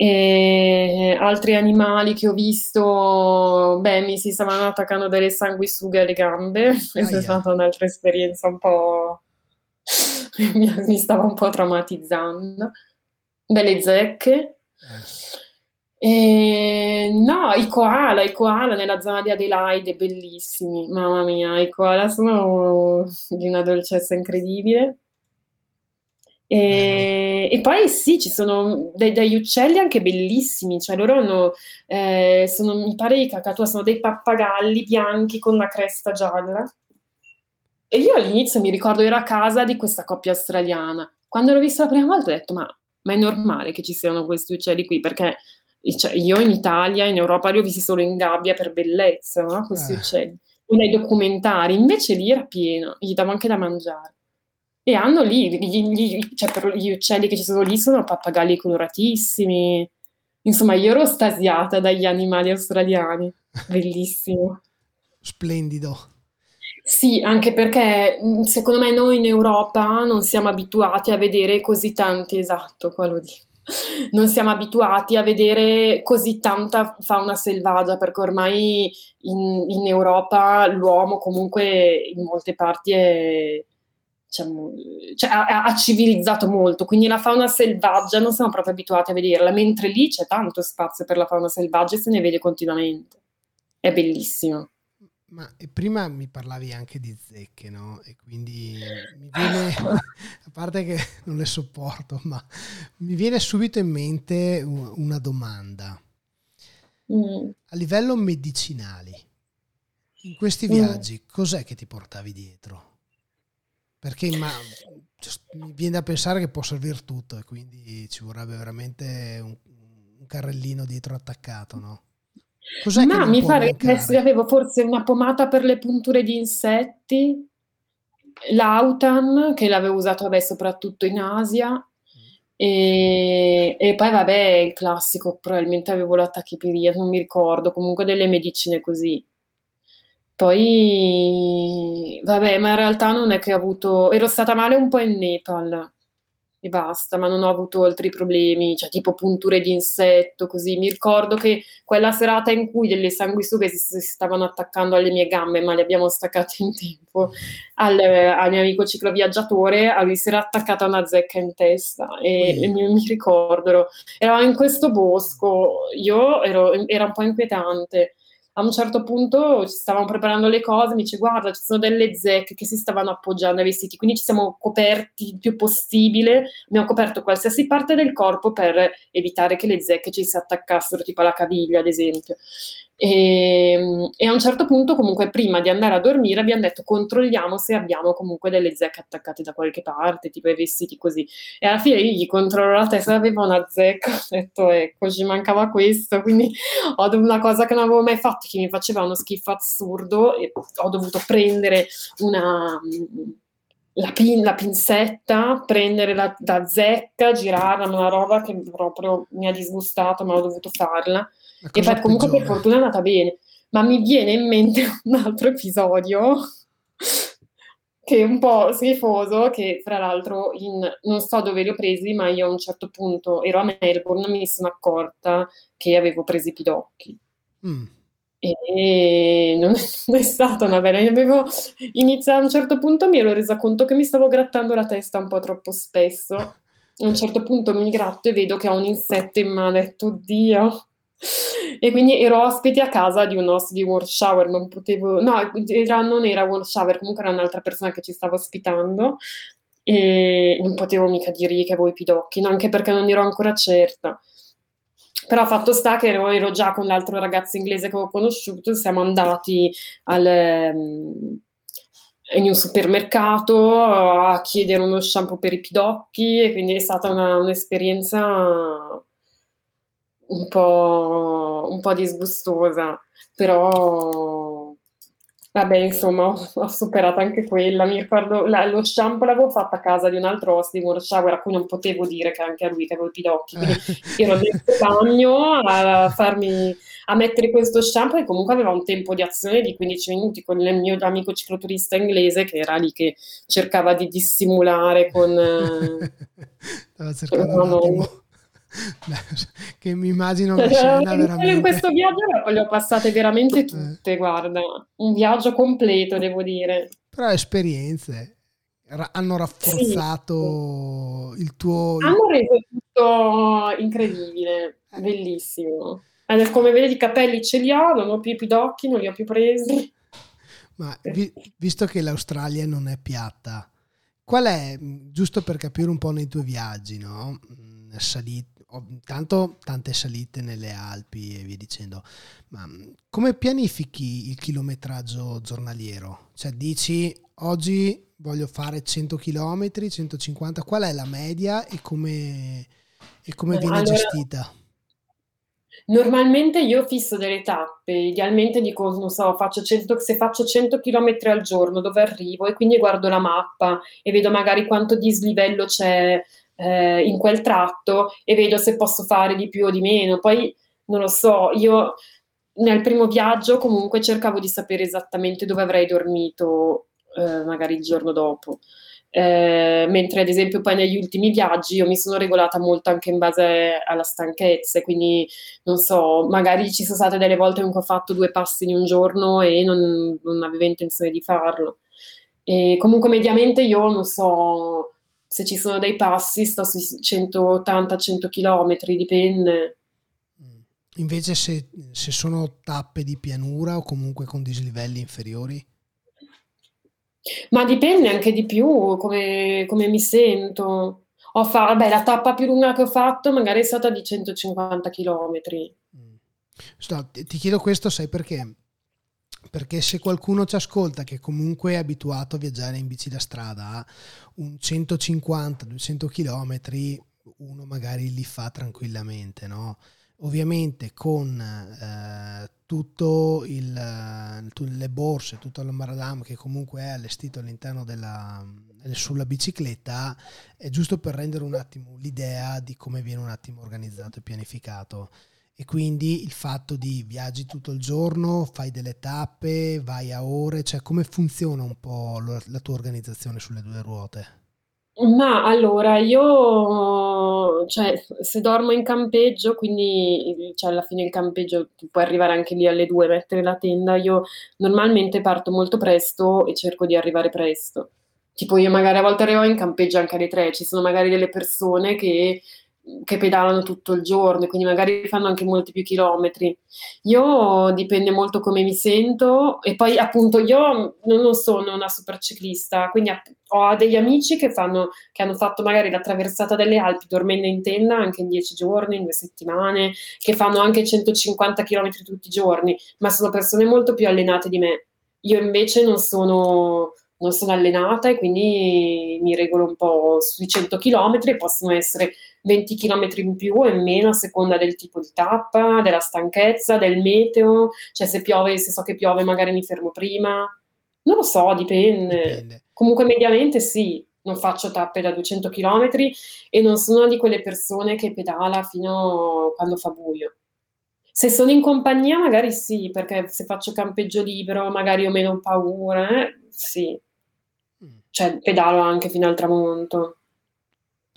E altri animali che ho visto, beh, mi si stavano attaccando delle sanguisughe alle gambe, questa è stata un'altra esperienza un po'... mi stava un po' traumatizzando. Belle zecche. E, no, i koala, i koala nella zona di Adelaide, bellissimi, mamma mia, i koala sono di una dolcezza incredibile. E, e, poi sì, ci sono dei, degli uccelli anche bellissimi, cioè loro hanno, eh, sono, mi pare i cacatua, sono dei pappagalli bianchi con la cresta gialla. E io all'inizio mi ricordo ero a casa di questa coppia australiana. Quando l'ho vista la prima volta ho detto, ma, ma è normale che ci siano questi uccelli qui? Perché cioè, io in Italia, in Europa, li ho visti solo in gabbia per bellezza, no? questi eh. uccelli. O nei documentari, invece lì era pieno, gli davo anche da mangiare e hanno lì, gli, gli, cioè per gli uccelli che ci sono lì sono pappagalli coloratissimi. Insomma, io ero stasiata dagli animali australiani, bellissimo. Splendido. Sì, anche perché secondo me noi in Europa non siamo abituati a vedere così tanti, esatto, qua lo dico. Non siamo abituati a vedere così tanta fauna selvaggia perché ormai in, in Europa l'uomo comunque in molte parti è, diciamo, cioè, ha, ha, civilizzato molto, quindi la fauna selvaggia non siamo proprio abituati a vederla, mentre lì c'è tanto spazio per la fauna selvaggia e se ne vede continuamente. È bellissimo. Ma prima mi parlavi anche di zecche, no? E quindi mi viene, a parte che non le sopporto, ma mi viene subito in mente una domanda. Mm. A livello medicinale, in questi mm. viaggi, mm. cos'è che ti portavi dietro? Perché ma, mi viene da pensare che può servire tutto e quindi ci vorrebbe veramente un, un carrellino dietro attaccato, no? Cos'è ma mi pare che avevo forse una pomata per le punture di insetti, l'Autan che l'avevo usato vabbè, soprattutto in Asia e, e, poi vabbè il classico probabilmente avevo la tachipiria, non mi ricordo, comunque delle medicine così. Poi, vabbè, ma in realtà non è che ho avuto... Ero stata male un po' in Nepal e basta, ma non ho avuto altri problemi, cioè tipo punture di insetto, così. Mi ricordo che quella serata in cui delle sanguisughe si, si stavano attaccando alle mie gambe, ma le abbiamo staccate in tempo, al, al mio amico cicloviaggiatore, a lui si era attaccata una zecca in testa e, mm. e mi, mi, ricordo, eravamo in questo bosco, io ero, era un po' inquietante a un certo punto ci stavamo preparando le cose, mi dice guarda ci sono delle zecche che si stavano appoggiando ai vestiti, quindi ci siamo coperti il più possibile, abbiamo coperto qualsiasi parte del corpo per evitare che le zecche ci si attaccassero, tipo alla caviglia ad esempio. E, ehm, e, a un certo punto, comunque, prima di andare a dormire, abbiamo detto controlliamo se abbiamo comunque delle zecche attaccate da qualche parte, tipo i vestiti così. E alla fine io gli controllo la testa, aveva una zecca, ho detto ecco, ci mancava questo, quindi ho una cosa che non avevo mai fatto, che mi faceva uno schifo assurdo, e ho dovuto prendere una la, pin, la, pinzetta, prendere la, la zecca, girarla, una roba che proprio mi ha disgustato, ma ho dovuto farla. E poi comunque per fortuna è andata bene. Ma mi viene in mente un altro episodio che è un po' schifoso, che fra l'altro in, non so dove li ho presi, ma io a un certo punto ero a Melbourne e mi sono accorta che avevo preso i pidocchi. Mm. E non è stata una bella. Avevo iniziato a un certo punto mi ero resa conto che mi stavo grattando la testa un po' troppo spesso. A un certo punto mi gratto e vedo che ho un insetto in mano. Ho detto, oddio. E quindi ero ospite a casa di un host di World Shower, non potevo, no, era, non era World Shower, comunque era un'altra persona che ci stava ospitando e non potevo mica dirgli che avevo i pidocchi, no, anche perché non ero ancora certa. Però fatto sta che ero, ero, già con l'altro ragazzo inglese che ho conosciuto, siamo andati al, um, in un supermercato a chiedere uno shampoo per i pidocchi e quindi è stata una, un'esperienza un po', un po' disgustosa, però Vabbè, insomma, ho, ho superato anche quella. Mi ricordo la- lo shampoo l'avevo fatto a casa di un altro oste di World Shower a cui non potevo dire che anche a lui che avevo i pidocchi. Quindi ero dentro il bagno a farmi a mettere questo shampoo e comunque aveva un tempo di azione di 15 minuti con il mio amico cicloturista inglese che era lì che cercava di dissimulare con... eh, Stava cercando che mi immagino una scena in veramente... questo viaggio le ho passate veramente Eh. tutte, guarda, un viaggio completo, devo dire. Però esperienze ra- hanno rafforzato il tuo... Hanno reso tutto incredibile, Eh. bellissimo. Adesso, come vedi, i capelli ce li ho, non ho più i pidocchi, non li ho più presi. Ma vi- visto che l'Australia non è piatta, qual è, giusto per capire un po' nei tuoi viaggi, no? Salite, ho- intanto tante salite nelle Alpi e via dicendo, ma mh, come pianifichi il chilometraggio giornaliero? Cioè dici oggi voglio fare 100 km, 150, qual è la media e come, e come viene Allora, gestita? Normalmente io fisso delle tappe, idealmente dico, non so, faccio 100 se faccio 100 km al giorno dove arrivo e quindi guardo la mappa e vedo magari quanto dislivello c'è eh, in quel tratto e vedo se posso fare di più o di meno. Poi non lo so, io nel primo viaggio comunque cercavo di sapere esattamente dove avrei dormito eh, magari il giorno dopo. Eh, mentre ad esempio poi negli ultimi viaggi io mi sono regolata molto anche in base alla stanchezza, quindi non so, magari ci sono state delle volte in cui ho fatto due passi in un giorno e non, non avevo intenzione di farlo. E comunque mediamente io non so se ci sono dei passi, sto sui 180-100 km, dipende. Mm. Invece se, se sono tappe di pianura o comunque con dislivelli inferiori? Ma dipende anche di più come, come mi sento. Ho fa- vabbè, la tappa più lunga che ho fatto magari è stata di 150 km. Mm. Ti ti chiedo questo, sai perché? Perché se qualcuno ci ascolta che comunque è abituato a viaggiare in bici da strada, un 150-200 km, uno magari li fa tranquillamente, no? Ovviamente con eh, tutto il, eh, le borse, tutto l'ambaradam che comunque è allestito all'interno della sulla bicicletta, è giusto per rendere un attimo l'idea di come viene un attimo organizzato e pianificato e quindi il fatto di viaggi tutto il giorno, fai delle tappe, vai a ore, cioè come funziona un po' la tua organizzazione sulle due ruote? Ma allora, io, cioè, se dormo in campeggio, quindi cioè, alla fine il campeggio puoi arrivare anche lì alle due, mettere la tenda, io normalmente parto molto presto e cerco di arrivare presto. Tipo io magari a volte arrivo in campeggio anche alle tre, ci sono magari delle persone che, che pedalano tutto il giorno, quindi magari fanno anche molti più chilometri. Io dipende molto come mi sento e poi appunto io non sono una super ciclista, quindi ho degli amici che fanno, che hanno fatto magari la traversata delle Alpi dormendo in tenda anche in dieci giorni, in due settimane, che fanno anche 150 km tutti i giorni, ma sono persone molto più allenate di me. Io invece non sono, non sono allenata e quindi mi regolo un po' sui 100 km e possono essere 20 km in più o in meno a seconda del tipo di tappa, della stanchezza, del meteo, cioè se piove, se so che piove magari mi fermo prima. Non lo so, dipende. Dipende. Comunque mediamente sì, non faccio tappe da 200 km e non sono di quelle persone che pedala fino a quando fa buio. Se sono in compagnia magari sì, perché se faccio campeggio libero magari ho meno paura, eh, sì, Mm. cioè pedalo anche fino al tramonto.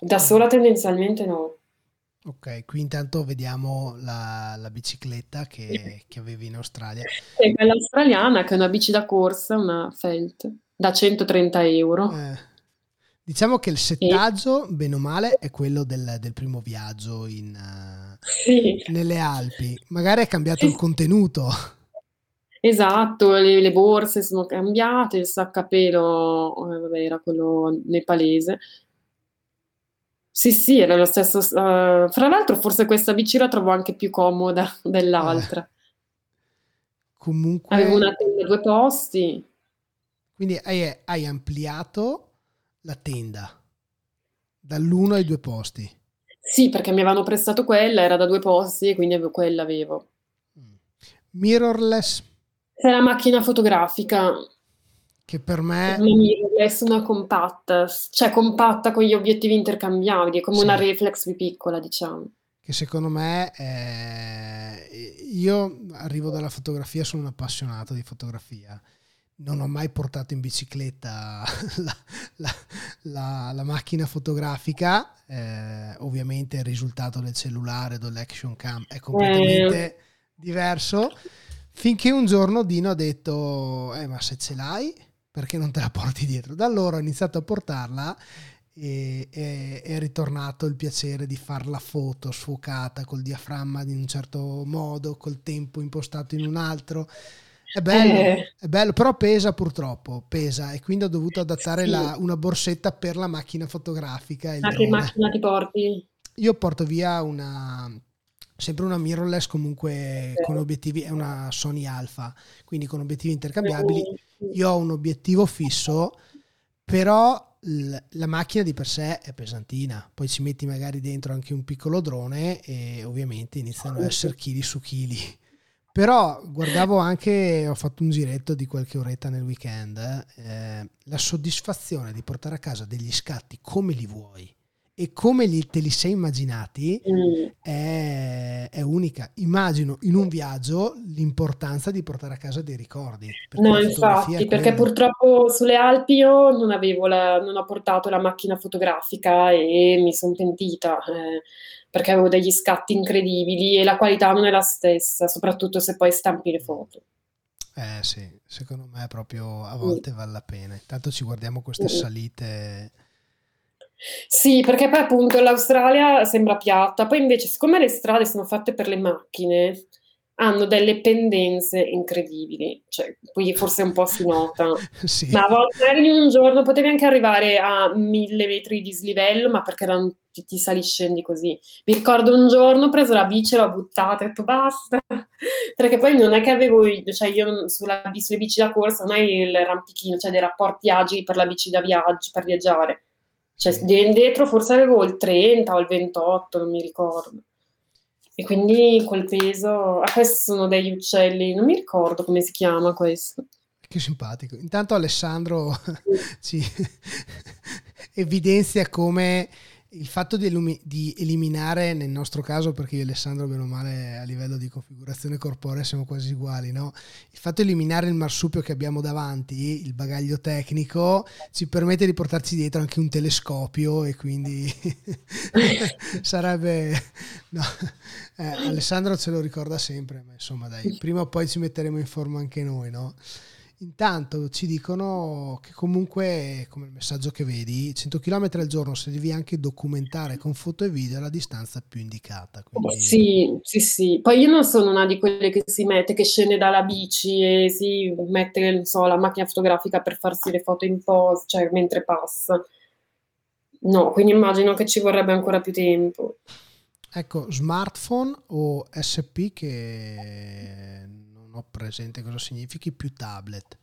Da sola tendenzialmente no. Ok, qui intanto vediamo la, la bicicletta che, che avevi in Australia. E quella australiana che è una bici da corsa, una Felt, da 130 euro. Eh, diciamo che il settaggio, bene o male, è quello del, del primo viaggio in, eh, Sì, nelle Alpi. Magari è cambiato il contenuto. esatto, le, le borse sono cambiate, il sacco a pelo, eh, vabbè, era quello nepalese. Sì, sì, era lo stesso. eh, fra l'altro, forse questa bici la trovo anche più comoda Eh, dell'altra. comunque, Avevo una tenda a due posti. quindi hai, hai ampliato la tenda dall'uno ai due posti. Sì, perché mi avevano prestato quella, era da due posti e quindi avevo quella avevo. Mm. Mirrorless, È la macchina fotografica. Che per me... Mirrorless, una compatta, cioè compatta con gli obiettivi intercambiabili, come sì. una reflex più piccola, diciamo. Che secondo me, è... io arrivo dalla fotografia, sono un appassionato di fotografia non ho mai portato in bicicletta la, la, la, la macchina fotografica, eh, ovviamente il risultato del cellulare, dell'action cam è completamente eh. diverso, finché un giorno Dino ha detto, eh, ma se ce l'hai, perché non te la porti dietro? Da allora ho iniziato a portarla e è, ritornato il piacere di fare la foto sfocata col diaframma in un certo modo, col tempo impostato in un altro è bello, eh. è bello, però pesa purtroppo, pesa e quindi ho dovuto adattare sì. la, una borsetta per la macchina fotografica. Ma che macchina ti porti? Io porto via una, sempre una mirrorless comunque sì. con obiettivi, è una Sony Alpha, quindi con obiettivi intercambiabili. Io ho un obiettivo fisso, però la macchina di per sé è pesantina, poi ci metti magari dentro anche un piccolo drone e ovviamente iniziano a essere chili su chili. Però guardavo anche, ho fatto un giretto di qualche oretta nel weekend, eh, la soddisfazione di portare a casa degli scatti come li vuoi e come li, te li sei immaginati mm. è, è, unica. Immagino in un viaggio l'importanza di portare a casa dei ricordi. No, infatti, perché purtroppo sulle Alpi io non, la, non, ho portato la macchina fotografica e mi sono pentita. Eh perché avevo degli scatti incredibili e la qualità non è la stessa, soprattutto se poi stampi le foto. Eh sì, secondo me proprio a volte mm. vale la pena. Intanto ci guardiamo queste mm. salite. Sì, perché poi appunto l'Australia sembra piatta, poi invece siccome le strade sono fatte per le macchine, hanno delle pendenze incredibili, cioè, qui forse un po' si nota, sì. ma a volte in un giorno potevi anche arrivare a mille metri di slivello, ma perché erano tutti sali e scendi così. Mi ricordo un giorno ho preso la bici e l'ho buttata, ho detto basta, perché poi non è che avevo, cioè io sulla, sulle bici da corsa non hai il rampichino, cioè dei rapporti agili per la bici da viaggio, per viaggiare. Cioè, dietro forse avevo il 30 o il 28, non mi ricordo. E quindi quel peso, ah, questi sono degli uccelli, non mi ricordo come si chiama questo. Che simpatico. Intanto Alessandro ci evidenzia come il fatto di, di, eliminare, nel nostro caso, perché io e Alessandro, bene o male, a livello di configurazione corporea siamo quasi uguali, no? il fatto di eliminare il marsupio che abbiamo davanti, il bagaglio tecnico, ci permette di portarci dietro anche un telescopio e quindi sarebbe... No. Eh, Alessandro ce lo ricorda sempre, ma insomma dai, prima o poi ci metteremo in forma anche noi, no? Intanto ci dicono che comunque, come il messaggio che vedi, 100 km al giorno se devi anche documentare con foto e video la distanza più indicata. Quindi... Sì, sì, sì. Poi io non sono una di quelle che si mette, che scende dalla bici e si mette, non so, la macchina fotografica per farsi le foto in posa, cioè mentre passa. No, quindi immagino che ci vorrebbe ancora più tempo. Ecco, smartphone o SP che non ho presente cosa significhi, più tablet.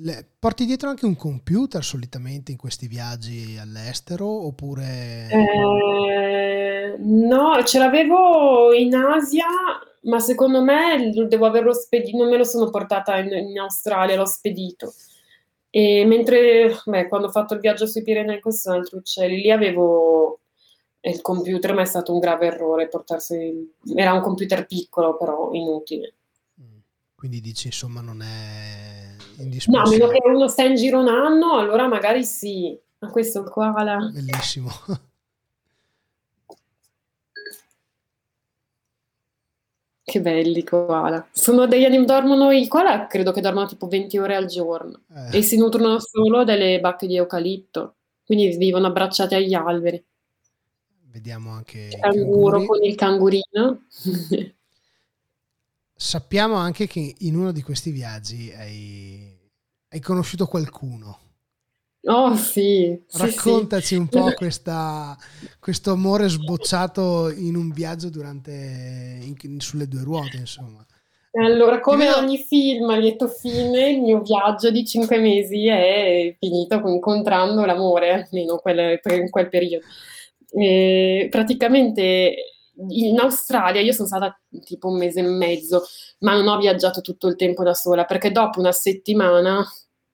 Le, porti dietro anche un computer solitamente in questi viaggi all'estero oppure... Eh, no, ce l'avevo in Asia, ma secondo me devo averlo spedito, non me lo sono portata in, in Australia, l'ho spedito. E mentre beh, quando ho fatto il viaggio sui Pirenei sono altri uccelli, lì avevo il computer, ma è stato un grave errore portarsi. Era un computer piccolo, però inutile. Quindi dici, insomma, non è indispensabile. No, a meno che uno sta in giro un anno, allora magari sì. Ma questo è il koala. Bellissimo. Che belli koala. Sono degli animali, dormono i koala, credo che dormono tipo 20 ore al giorno eh. e si nutrono solo delle bacche di eucalipto, quindi vivono abbracciati agli alberi. Vediamo anche il canguro con il cangurino. sappiamo anche che in uno di questi viaggi hai, hai conosciuto qualcuno. Oh sì. Raccontaci sì, un po' questa, questo amore sbocciato in un viaggio durante, in, sulle due ruote, insomma. Allora, come vedo... ogni film a lieto fine, il mio viaggio di cinque mesi è finito incontrando l'amore, almeno quel, in quel periodo. E praticamente in Australia io sono stata tipo un mese e mezzo, ma non ho viaggiato tutto il tempo da sola, perché dopo una settimana...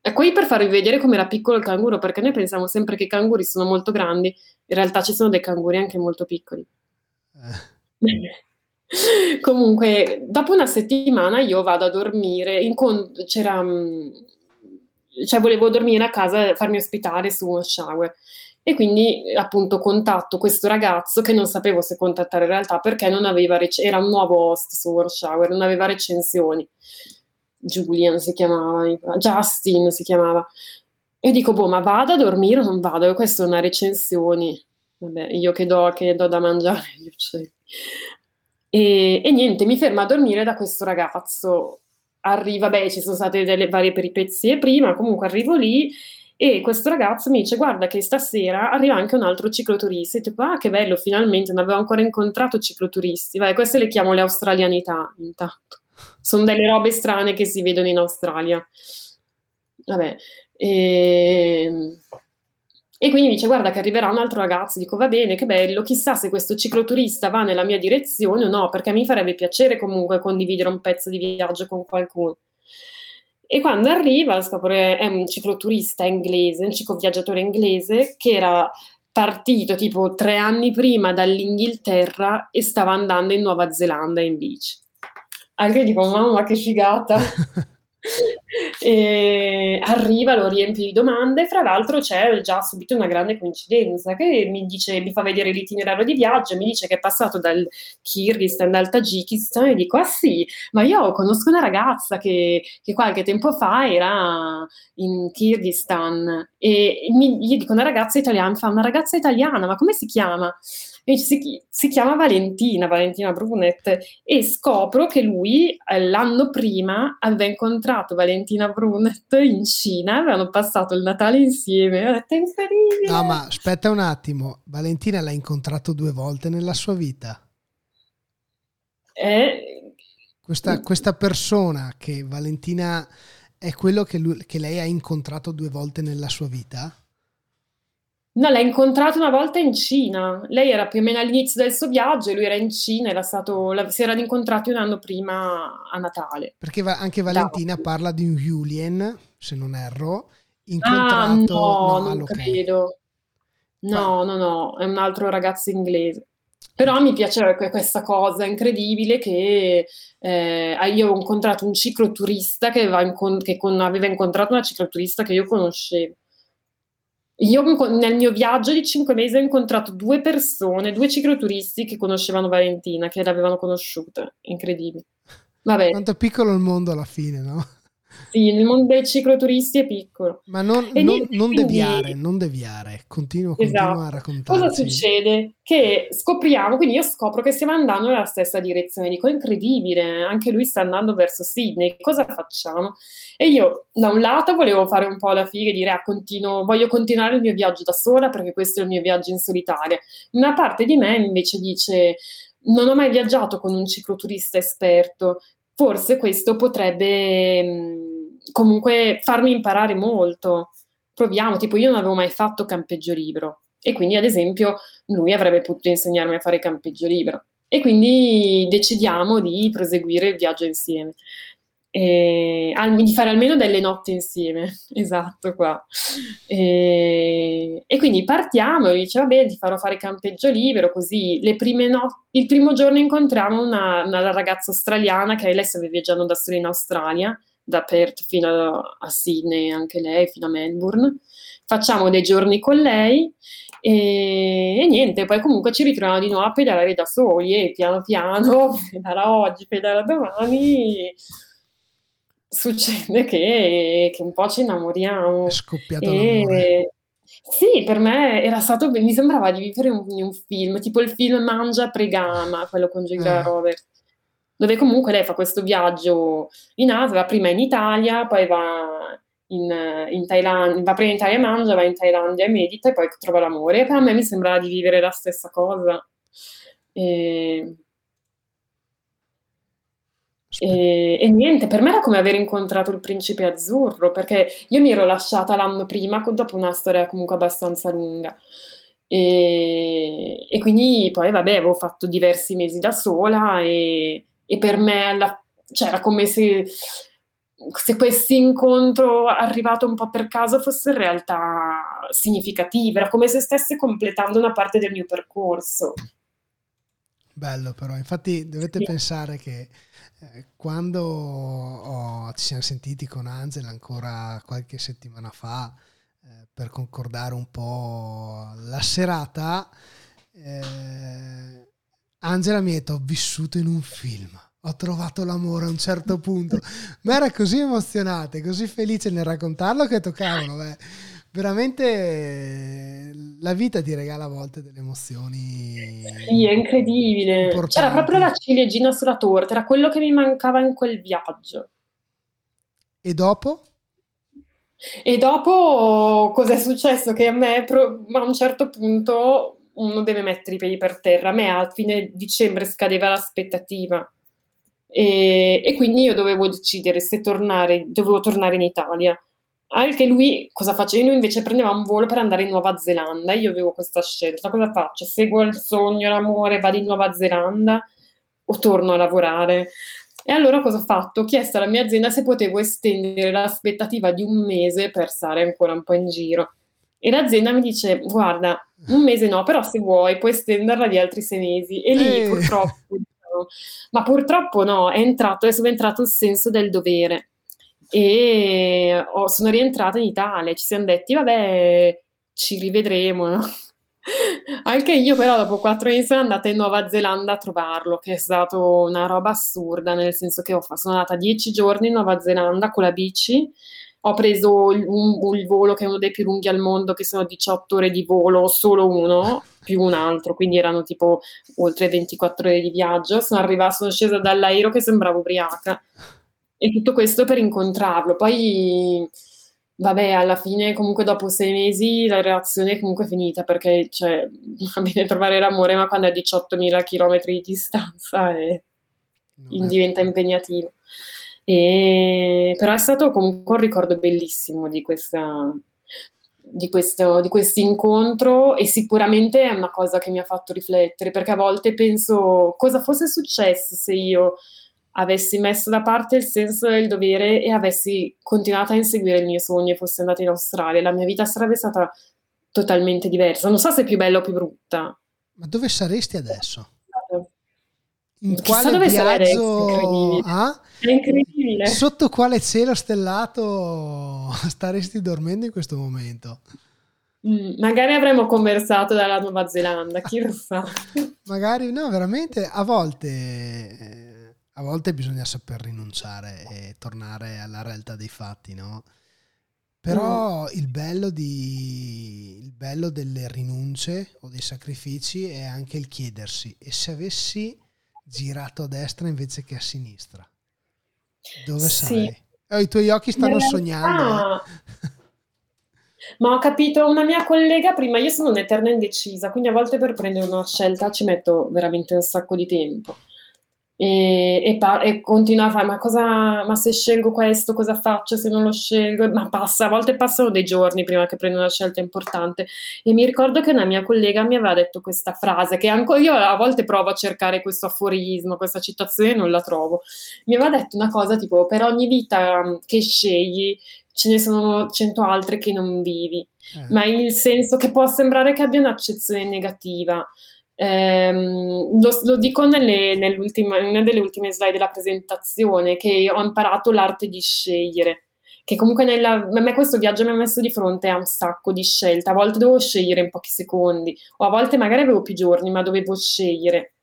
E qui per farvi vedere com'era piccolo il canguro, perché noi pensiamo sempre che i canguri sono molto grandi, in realtà ci sono dei canguri anche molto piccoli. Eh. Comunque, dopo una settimana io vado a dormire, in con- c'era, mm, cioè volevo dormire a casa, farmi ospitare su uno shower. E quindi appunto contatto questo ragazzo che non sapevo se contattare in realtà perché non aveva rec- era un nuovo host su World Shower, non aveva recensioni. Julian si chiamava, Justin si chiamava. E dico, boh, ma vado a dormire o non vado? E questa è una recensione. Vabbè, io che do, che do da mangiare agli uccelli. E, e, niente, mi fermo a dormire da questo ragazzo. Arriva, beh, ci sono state delle varie peripezie prima, comunque arrivo lì e questo ragazzo mi dice guarda che stasera arriva anche un altro cicloturista e tipo ah che bello finalmente non avevo ancora incontrato cicloturisti. Vai queste le chiamo le australianità intanto. Sono delle robe strane che si vedono in Australia. Vabbè e, ehm, e quindi dice guarda che arriverà un altro ragazzo. Dico va bene che bello chissà se questo cicloturista va nella mia direzione o no perché mi farebbe piacere comunque condividere un pezzo di viaggio con qualcuno e quando arriva scopre è un cicloturista inglese, un cicloviaggiatore inglese che era partito tipo tre anni prima dall'Inghilterra e stava andando in Nuova Zelanda in bici. Anche dico, mamma che figata! e arriva, lo riempie di domande. Fra l'altro, c'è già subito una grande coincidenza che mi dice, mi fa vedere l'itinerario di viaggio, mi dice che è passato dal Kirghizistan, dal Tagikistan, e dico: Ah sì, ma io conosco una ragazza che, che qualche tempo fa era in Kirghizistan. E mi, gli dico: Una ragazza italiana, fa una ragazza italiana, ma come si chiama? Si, si, chiama Valentina, Valentina Brunet, e scopro che lui eh, l'anno prima aveva incontrato Valentina Brunet in Cina, avevano passato il Natale insieme, ho detto incredibile. No, ma aspetta un attimo, Valentina l'ha incontrato due volte nella sua vita. Eh, questa, questa, persona che Valentina è quello che, lui, che lei ha incontrato due volte nella sua vita? No, l'ha incontrato una volta in Cina. Lei era più o meno all'inizio del suo viaggio e lui era in Cina, era stato, si erano incontrati un anno prima a Natale. Perché anche Valentina da. parla di un Julien, se non erro, incontrato... Ah, no, no non credo. No, no, no, è un altro ragazzo inglese. Però mi piaceva questa cosa incredibile che eh, io ho incontrato un cicloturista che, aveva, che con, aveva incontrato una cicloturista che io conoscevo. Io nel mio viaggio di cinque mesi ho incontrato due persone, due cicloturisti che conoscevano Valentina, che l'avevano conosciuta. Incredibile. Vabbè. Quanto è piccolo il mondo alla fine, no? Sì, il mondo dei cicloturisti è piccolo. Ma non, non, niente, non quindi... deviare, non deviare, continuo, continuo esatto. a raccontare. Cosa succede? Che scopriamo, quindi io scopro che stiamo andando nella stessa direzione, dico incredibile, anche lui sta andando verso Sydney, cosa facciamo? E io da un lato volevo fare un po' la figa e dire ah, continuo, voglio continuare il mio viaggio da sola perché questo è il mio viaggio in solitaria. Una parte di me invece dice non ho mai viaggiato con un cicloturista esperto, forse questo potrebbe mh, comunque farmi imparare molto. Proviamo, tipo io non avevo mai fatto campeggio libero e quindi ad esempio lui avrebbe potuto insegnarmi a fare campeggio libero e quindi decidiamo di proseguire il viaggio insieme e, al, di fare almeno delle notti insieme, esatto qua. E, e quindi partiamo e dice, va bene, ti farò fare campeggio libero, così le prime notti, il primo giorno incontriamo una, una ragazza australiana che lei stava viaggiando da sola in Australia, da Perth fino a, a Sydney, anche lei, fino a Melbourne. Facciamo dei giorni con lei e, e, niente, poi comunque ci ritroviamo di nuovo a pedalare da soli e piano piano, pedala oggi, pedala domani, succede che, che un po' ci innamoriamo. È scoppiato e... Sì, per me era stato, mi sembrava di vivere un, un film, tipo il film Mangia Pregama, quello con Julia eh. Roberts, dove comunque lei fa questo viaggio in Asia, va prima in Italia, poi va in, in Thailandia, va prima in Italia e mangia, va in Thailandia e medita e poi trova l'amore. E per me mi sembrava di vivere la stessa cosa. E, e, e, niente, per me era come aver incontrato il principe azzurro, perché io mi ero lasciata l'anno prima, dopo una storia comunque abbastanza lunga. E, e, quindi poi vabbè avevo fatto diversi mesi da sola e, e per me alla, cioè, era come se, se questo incontro arrivato un po' per caso fosse in realtà significativo, era come se stesse completando una parte del mio percorso. Bello però, infatti dovete sì. pensare che quando ho, ci siamo sentiti con Angela ancora qualche settimana fa eh, per concordare un po' la serata, eh, Angela mi ha detto ho vissuto in un film ho trovato l'amore a un certo punto. Ma era così emozionante, così felice nel raccontarlo che toccavano. Beh, veramente la vita ti regala a volte delle emozioni. Sì, è incredibile. Importanti. C'era proprio la ciliegina sulla torta, era quello che mi mancava in quel viaggio. E dopo? E dopo cosa è successo? Che a me a un certo punto uno deve mettere i piedi per terra. A me a fine dicembre scadeva l'aspettativa e, e, quindi io dovevo decidere se tornare, dovevo tornare in Italia. Anche lui cosa faceva? Lui invece prendeva un volo per andare in Nuova Zelanda. Io avevo questa scelta. Cosa faccio? Seguo il sogno, l'amore, vado in Nuova Zelanda o torno a lavorare? E allora cosa ho fatto? Ho chiesto alla mia azienda se potevo estendere l'aspettativa di un mese per stare ancora un po' in giro. E l'azienda mi dice: Guarda, un mese no, però se vuoi puoi estenderla di altri sei mesi. E lì eh. purtroppo ma purtroppo no, è entrato, è subentrato il senso del dovere e oh, sono rientrata in Italia, ci siamo detti vabbè ci rivedremo, no? Anche io però dopo quattro anni sono andata in Nuova Zelanda a trovarlo, che è stata una roba assurda, nel senso che sono andata dieci giorni in Nuova Zelanda con la bici ho preso il, un, il, volo che è uno dei più lunghi al mondo, che sono 18 ore di volo, solo uno, più un altro, quindi erano tipo oltre 24 ore di viaggio. Sono arrivata, sono scesa dall'aereo che sembrava ubriaca. E tutto questo per incontrarlo. Poi, vabbè, alla fine, comunque dopo sei mesi, la relazione è comunque finita, perché, cioè, va bene trovare l'amore, ma quando è a 18.000 km di distanza è, diventa impegnativo. E, però è stato comunque un ricordo bellissimo di questa, di questo, di questo incontro e sicuramente è una cosa che mi ha fatto riflettere perché a volte penso cosa fosse successo se io avessi messo da parte il senso del dovere e avessi continuato a inseguire il mio sogno e fossi andata in Australia, la mia vita sarebbe stata totalmente diversa. Non so se è più bella o più brutta. Ma dove saresti adesso? In quale dove viaggio? Ah? È incredibile. Sotto quale cielo stellato staresti dormendo in questo momento? Mm, magari avremmo conversato dalla Nuova Zelanda, chi lo sa. magari, no, veramente a volte, a volte bisogna saper rinunciare e tornare alla realtà dei fatti, no? Però mm. il, bello di, il bello delle rinunce o dei sacrifici è anche il chiedersi e se avessi girato a destra invece che a sinistra. Dove sì. sei? Oh, I tuoi occhi stanno realtà... sognando. Eh? Ma ho capito, una mia collega prima, io sono un'eterna indecisa, quindi a volte per prendere una scelta ci metto veramente un sacco di tempo e, e, pa- e continua a fare ma cosa ma se scelgo questo cosa faccio se non lo scelgo? Ma passa a volte passano dei giorni prima che prendo una scelta importante. E mi ricordo che una mia collega mi aveva detto questa frase che anche io a volte provo a cercare questo aforismo questa citazione e non la trovo. Mi aveva detto una cosa tipo per ogni vita mm, che scegli ce ne sono cento altre che non vivi. Eh. ma il senso che può sembrare che abbia un'accezione negativa Ehm, lo, lo, dico nelle, in una delle ultime slide della presentazione che ho imparato l'arte di scegliere che comunque nella, a me questo viaggio mi ha messo di fronte a un sacco di scelte. A volte dovevo scegliere in pochi secondi o a volte magari avevo più giorni ma dovevo scegliere.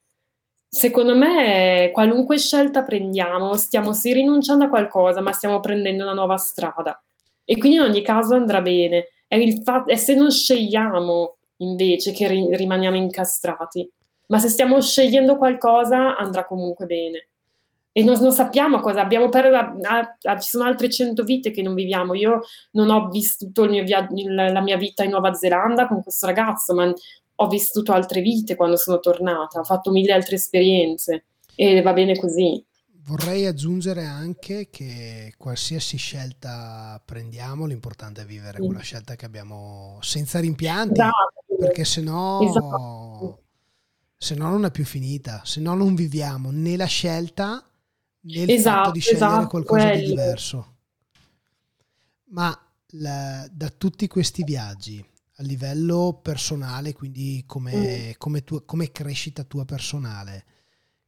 Secondo me qualunque scelta prendiamo stiamo sì rinunciando a qualcosa ma stiamo prendendo una nuova strada. E quindi in ogni caso andrà bene. È, fa- è se non scegliamo invece che ri- rimaniamo incastrati. Ma se stiamo scegliendo qualcosa andrà comunque bene. E non, non sappiamo cosa abbiamo per ah, ah, ci sono altre cento vite che non viviamo. Io non ho vissuto via- la mia vita in Nuova Zelanda con questo ragazzo, ma ho vissuto altre vite quando sono tornata, ho fatto mille altre esperienze e va bene così. Vorrei aggiungere anche che qualsiasi scelta prendiamo, l'importante è vivere mm. quella scelta che abbiamo senza rimpianti. Esatto perché se no, esatto. se no non è più finita, se no non viviamo né la scelta né il esatto, fatto di scegliere esatto, qualcosa quello. di diverso. Ma la, da tutti questi viaggi, a livello personale, quindi come, mm. come, tu, come crescita tua personale,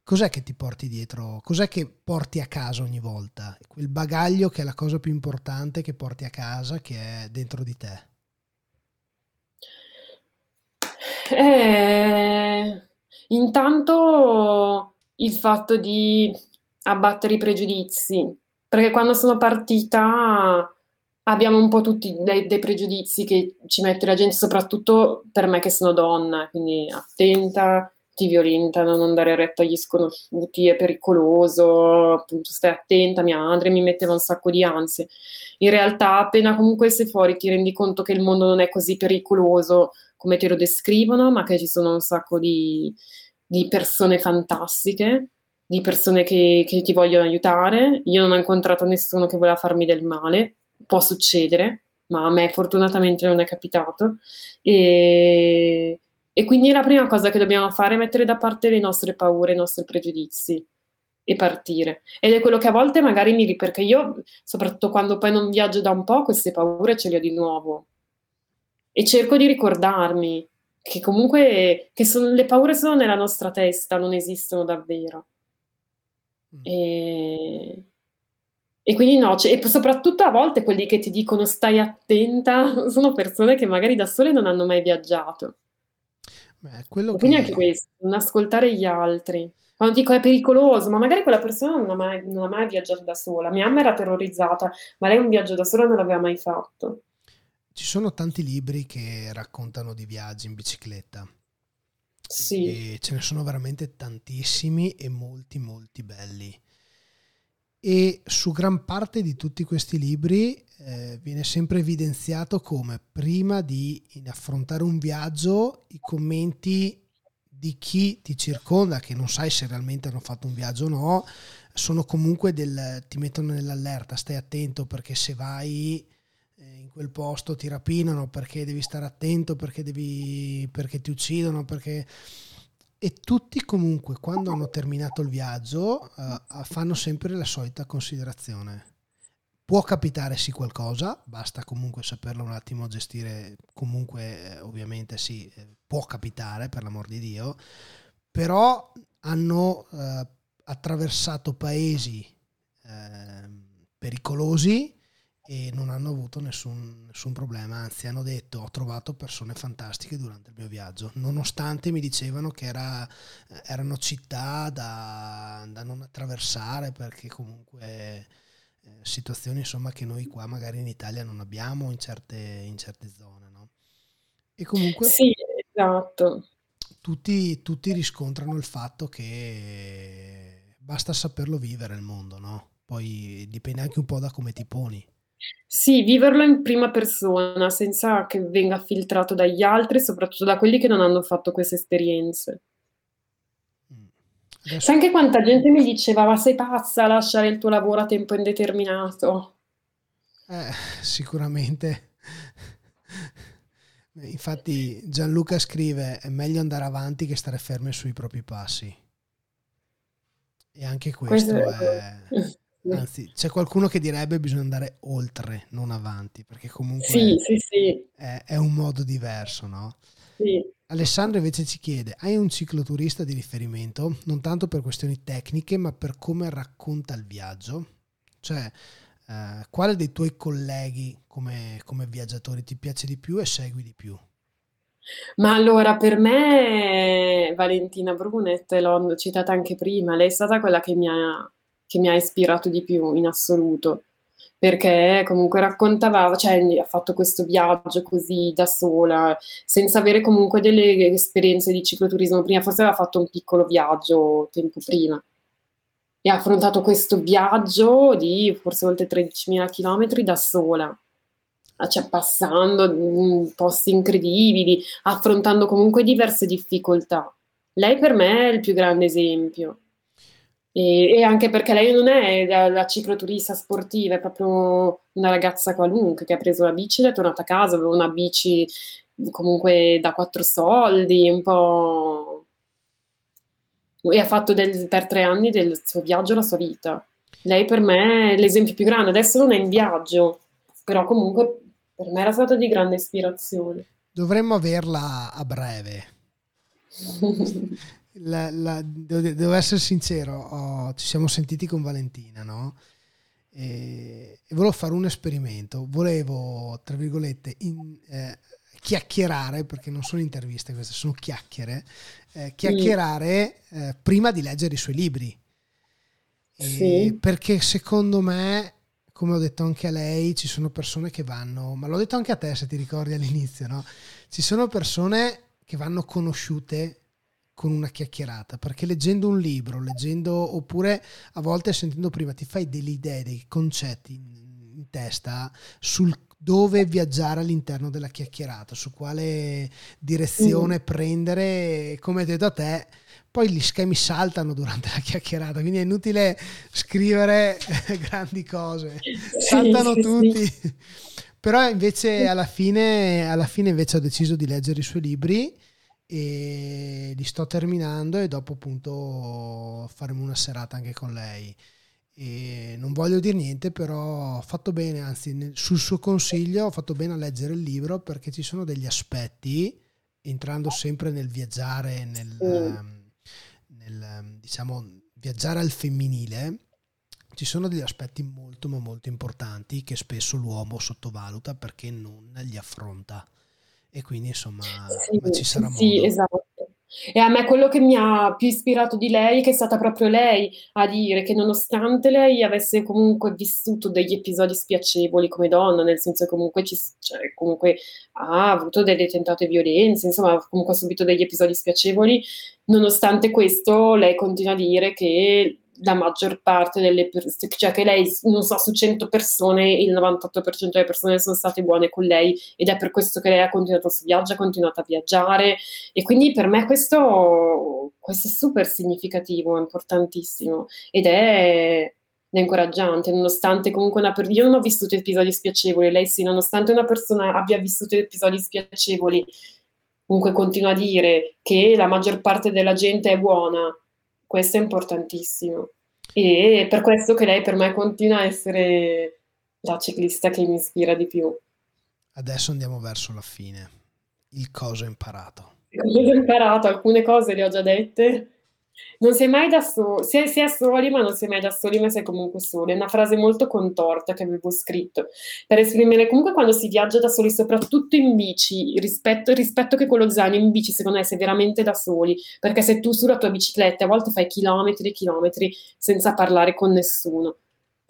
cos'è che ti porti dietro? Cos'è che porti a casa ogni volta? Quel bagaglio che è la cosa più importante che porti a casa, che è dentro di te. Eh, intanto il fatto di abbattere i pregiudizi, perché quando sono partita abbiamo un po' tutti dei, dei, pregiudizi che ci mette la gente, soprattutto per me che sono donna, quindi attenta, ti violentano, non dare retta agli sconosciuti, è pericoloso, appunto stai attenta, mia madre mi metteva un sacco di ansie. In realtà appena comunque sei fuori ti rendi conto che il mondo non è così pericoloso come te lo descrivono, ma che ci sono un sacco di, di persone fantastiche, di persone che, che ti vogliono aiutare. Io non ho incontrato nessuno che voleva farmi del male, può succedere, ma a me fortunatamente non è capitato. E, e quindi la prima cosa che dobbiamo fare è mettere da parte le nostre paure, i nostri pregiudizi e partire. Ed è quello che a volte magari mi... perché io, soprattutto quando poi non viaggio da un po', queste paure ce le ho di nuovo. E cerco di ricordarmi che comunque che sono, le paure sono nella nostra testa, non esistono davvero. Mm. E, e quindi no, cioè, e soprattutto a volte quelli che ti dicono stai attenta sono persone che magari da sole non hanno mai viaggiato. Beh, quindi che... anche questo, non ascoltare gli altri. Quando dico è pericoloso, ma magari quella persona non ha, mai, non ha mai viaggiato da sola. Mia mamma era terrorizzata, ma lei un viaggio da sola non l'aveva mai fatto. Ci sono tanti libri che raccontano di viaggi in bicicletta. Sì. E ce ne sono veramente tantissimi e molti, molti belli e su gran parte di tutti questi libri eh, viene sempre evidenziato come prima di affrontare un viaggio i commenti di chi ti circonda, che non sai se realmente hanno fatto un viaggio o no, sono comunque del, ti mettono nell'allerta, stai attento perché se vai eh, in quel posto ti rapinano, perché devi stare attento, perché, devi, perché ti uccidono, perché e tutti comunque quando hanno terminato il viaggio uh, fanno sempre la solita considerazione. Può capitare sì qualcosa, basta comunque saperlo un attimo gestire, comunque eh, ovviamente sì, eh, può capitare per l'amor di Dio, però hanno uh, attraversato paesi uh, pericolosi e non hanno avuto nessun, nessun, problema, anzi hanno detto ho trovato persone fantastiche durante il mio viaggio, nonostante mi dicevano che era, erano città da, da, non attraversare perché comunque eh, situazioni insomma che noi qua magari in Italia non abbiamo in certe, in certe zone. No? E comunque sì, esatto. tutti, tutti riscontrano il fatto che basta saperlo vivere il mondo, no? Poi dipende anche un po' da come ti poni. Sì, viverlo in prima persona, senza che venga filtrato dagli altri, soprattutto da quelli che non hanno fatto queste esperienze. Mm. Adesso... Sai anche quanta gente mi diceva, ma sei pazza a lasciare il tuo lavoro a tempo indeterminato? Eh, sicuramente. Infatti Gianluca scrive, è meglio andare avanti che stare fermi sui propri passi. E anche questo, questo è... è... Anzi, c'è qualcuno che direbbe che bisogna andare oltre, non avanti, perché comunque sì, sì, sì. È, è, un modo diverso, no? Alessandro invece ci chiede, hai un cicloturista di riferimento, non tanto per questioni tecniche, ma per come racconta il viaggio? Cioè, eh, quale dei tuoi colleghi come, come viaggiatori ti piace di più e segui di più? Ma allora, per me Valentina Brunet, l'ho citata anche prima, lei è stata quella che mi ha che mi ha ispirato di più in assoluto, perché comunque raccontava, cioè ha fatto questo viaggio così da sola, senza avere comunque delle esperienze di cicloturismo prima, forse aveva fatto un piccolo viaggio tempo prima e ha affrontato questo viaggio di forse oltre 13.000 km da sola, cioè passando posti incredibili, affrontando comunque diverse difficoltà. Lei per me è il più grande esempio. E, e, anche perché lei non è la, la, cicloturista sportiva, è proprio una ragazza qualunque che ha preso la bici ed è tornata a casa, aveva una bici comunque da quattro soldi, un po'... E ha fatto del, per tre anni del suo viaggio la sua vita. Lei per me è l'esempio più grande, adesso non è in viaggio, però comunque per me era stata di grande ispirazione. Dovremmo averla a breve. la, la, devo, essere sincero, oh, ci siamo sentiti con Valentina, no? E, e, volevo fare un esperimento. Volevo, tra virgolette, in, eh, chiacchierare, perché non sono interviste queste, sono chiacchiere, eh, chiacchierare eh, prima di leggere i suoi libri. Sì. Perché secondo me, come ho detto anche a lei, ci sono persone che vanno, ma l'ho detto anche a te se ti ricordi all'inizio, no? Ci sono persone che vanno conosciute con una chiacchierata, perché leggendo un libro, leggendo oppure a volte sentendo prima ti fai delle idee, dei concetti in, testa sul dove viaggiare all'interno della chiacchierata, su quale direzione mm. prendere, come detto a te, poi gli schemi saltano durante la chiacchierata, quindi è inutile scrivere grandi cose, saltano sì, tutti. Sì. Però invece alla fine, alla fine invece ho deciso di leggere i suoi libri e li sto terminando e dopo appunto faremo una serata anche con lei. E non voglio dire niente, però ho fatto bene, anzi sul suo consiglio ho fatto bene a leggere il libro perché ci sono degli aspetti, entrando sempre nel viaggiare, nel, mm. nel diciamo, viaggiare al femminile, ci sono degli aspetti molto ma molto importanti che spesso l'uomo sottovaluta perché non li affronta e quindi insomma sì, ci sarà modo. Sì, esatto. E a me quello che mi ha più ispirato di lei, che è stata proprio lei a dire che nonostante lei avesse comunque vissuto degli episodi spiacevoli come donna, nel senso che comunque, ci, cioè, comunque ha avuto delle tentate violenze, insomma comunque ha subito degli episodi spiacevoli, nonostante questo lei continua a dire che la maggior parte delle persone, cioè che lei, non so, su 100 persone, il 98% delle persone sono state buone con lei ed è per questo che lei ha continuato suo viaggio, ha continuato a viaggiare. E quindi per me questo, questo è super significativo, importantissimo ed è, è incoraggiante, nonostante comunque una persona, io non ho vissuto episodi spiacevoli, lei sì, nonostante una persona abbia vissuto episodi spiacevoli, comunque continua a dire che la maggior parte della gente è buona questo è importantissimo. E per questo che lei per me continua a essere la ciclista che mi ispira di più. Adesso andiamo verso la fine. Il cosa ho imparato. Cosa ho imparato, alcune cose le ho già dette, non sei mai da soli, si, si è soli ma non sei mai da soli ma sei comunque soli, è una frase molto contorta che avevo scritto per esprimere comunque quando si viaggia da soli, soprattutto in bici, rispetto, rispetto che con lo zaino in bici secondo me sei veramente da soli, perché se tu sulla tua bicicletta a volte fai chilometri e chilometri senza parlare con nessuno.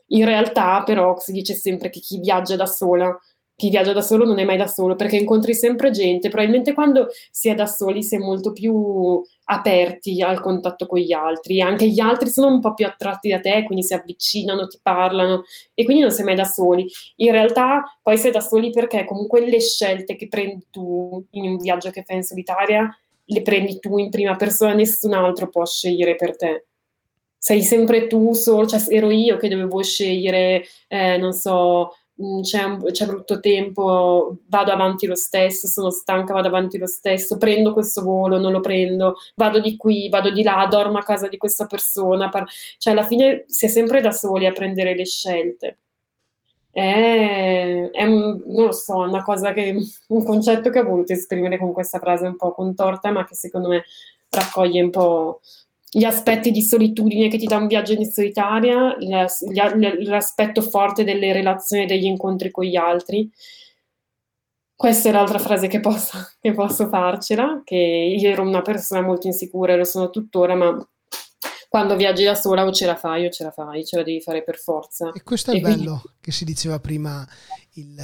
In realtà però si dice sempre che chi viaggia da sola chi viaggia da solo non è mai da solo perché incontri sempre gente, probabilmente quando si è da soli si è molto più aperti al contatto con gli altri, anche gli altri sono un po' più attratti da te, quindi si avvicinano, ti parlano e quindi non sei mai da soli. In realtà poi sei da soli perché comunque le scelte che prendi tu in un viaggio che fai in solitaria le prendi tu in prima persona, nessun altro può scegliere per te sei sempre tu solo, cioè ero io che dovevo scegliere, eh, non so, c'è, un, c'è, brutto tempo, vado avanti lo stesso, sono stanca, vado avanti lo stesso, prendo questo volo, non lo prendo, vado di qui, vado di là, dormo a casa di questa persona, par- cioè alla fine si è sempre da soli a prendere le scelte. È, è un, non lo so, una cosa che, un concetto che ho voluto esprimere con questa frase un po' contorta, ma che secondo me raccoglie un po' gli aspetti di solitudine che ti dà un viaggio in solitaria, l'aspetto forte delle relazioni e degli incontri con gli altri. Questa è l'altra frase che posso, che posso farcela, che io ero una persona molto insicura e lo sono tuttora, ma quando viaggi da sola o ce la fai o ce la fai, ce la devi fare per forza. E questo è e bello quindi... che si diceva prima, il,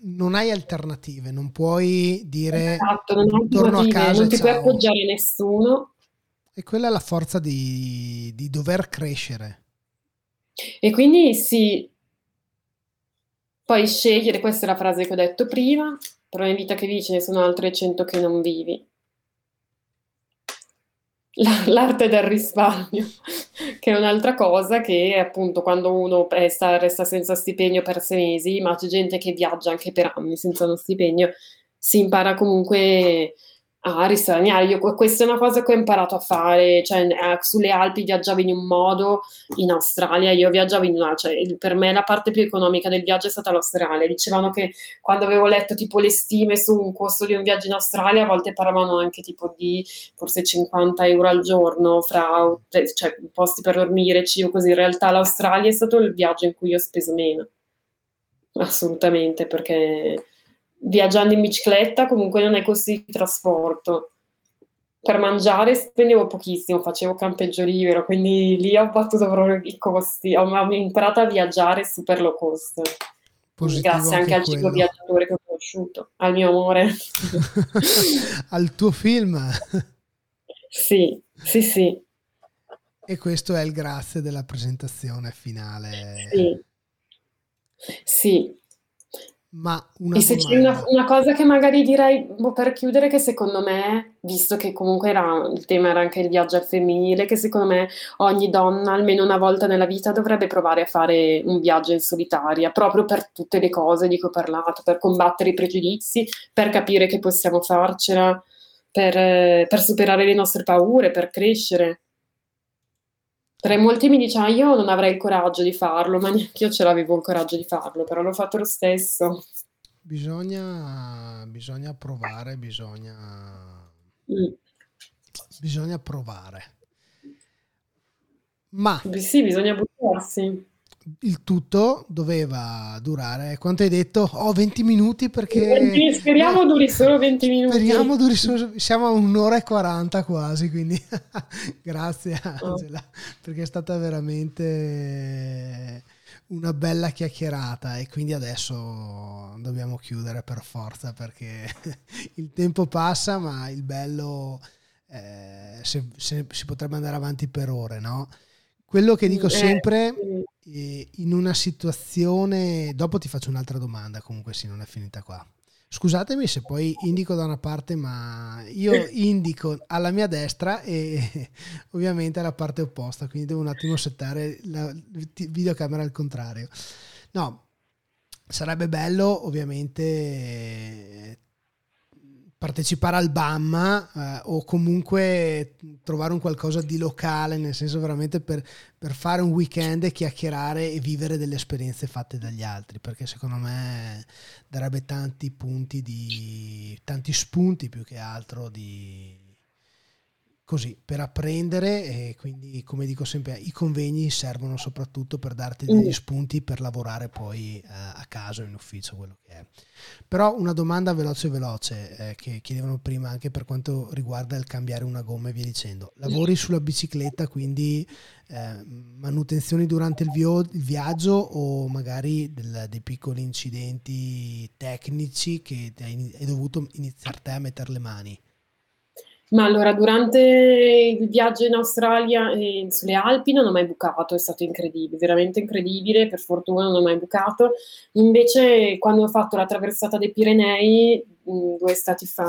non hai alternative, non puoi dire esatto, non torno a casa non ti puoi appoggiare nessuno e quella è la forza di, di dover crescere. E quindi sì, puoi scegliere, questa è la frase che ho detto prima, però in vita che vivi ce ne sono altre cento che non vivi. l'arte del risparmio, che è un'altra cosa che appunto quando uno resta, resta senza stipendio per sei mesi, ma c'è gente che viaggia anche per anni senza uno stipendio, si impara comunque a risparmiare. Io, questa è una cosa che ho imparato a fare, cioè eh, sulle Alpi viaggiavo in un modo, in Australia io viaggiavo in un altro, cioè, per me la parte più economica del viaggio è stata l'Australia. Dicevano che quando avevo letto tipo le stime su un costo di un viaggio in Australia, a volte parlavano anche tipo di forse 50 euro al giorno fra cioè, posti per dormire, cibo, così. In realtà l'Australia è stato il viaggio in cui ho speso meno. Assolutamente, perché viaggiando in bicicletta comunque non è così il trasporto. Per mangiare spendevo pochissimo, facevo campeggio libero, quindi lì ho battuto proprio i costi, ho imparato a viaggiare super low cost. Positivo Grazie anche, anche al ciclo viaggiatore che ho conosciuto, al mio amore. al tuo film? sì, sì, sì. E questo è il grazie della presentazione finale. Sì, sì ma una E se c'è una, una cosa che magari direi boh, per chiudere, che secondo me, visto che comunque era, il tema era anche il viaggio al femminile, che secondo me ogni donna almeno una volta nella vita dovrebbe provare a fare un viaggio in solitaria, proprio per tutte le cose di cui ho parlato, per combattere i pregiudizi, per capire che possiamo farcela, per, per superare le nostre paure, per crescere. Tra molti mi dicevano, io non avrei il coraggio di farlo, ma neanche io ce l'avevo il coraggio di farlo, però l'ho fatto lo stesso. Bisogna, bisogna provare, bisogna, mm. bisogna provare. Ma... Sì, bisogna buttarsi il tutto doveva durare quanto hai detto? Oh 20 minuti perché speriamo duri solo 20 minuti speriamo duri solo siamo a un'ora e 40 quasi quindi grazie oh. Angela oh. perché è stata veramente una bella chiacchierata e quindi adesso dobbiamo chiudere per forza perché il tempo passa ma il bello eh, se, se, si potrebbe andare avanti per ore no? Quello che dico eh, sempre, eh, in una situazione, dopo ti faccio un'altra domanda, comunque sì, non è finita qua. Scusatemi se poi indico da una parte, ma io indico alla mia destra e ovviamente alla parte opposta, quindi devo un attimo settare la videocamera al contrario. No, sarebbe bello ovviamente partecipare al BAM eh, o comunque trovare un qualcosa di locale, nel senso veramente per, per, fare un weekend e chiacchierare e vivere delle esperienze fatte dagli altri, perché secondo me darebbe tanti punti di tanti spunti più che altro di così per apprendere e quindi come dico sempre i convegni servono soprattutto per darti degli mm. spunti per lavorare poi eh, a casa o in ufficio quello che è. Però una domanda veloce veloce eh, che chiedevano prima anche per quanto riguarda il cambiare una gomma e via dicendo. Lavori sulla bicicletta quindi eh, manutenzioni durante il, vio- il, viaggio o magari del, dei piccoli incidenti tecnici che hai, hai dovuto iniziare te a mettere le mani ma allora, durante il viaggio in Australia e sulle Alpi non ho mai bucato, è stato incredibile, veramente incredibile, per fortuna non ho mai bucato. Invece, quando ho fatto la traversata dei Pirenei, mm, due stati fa,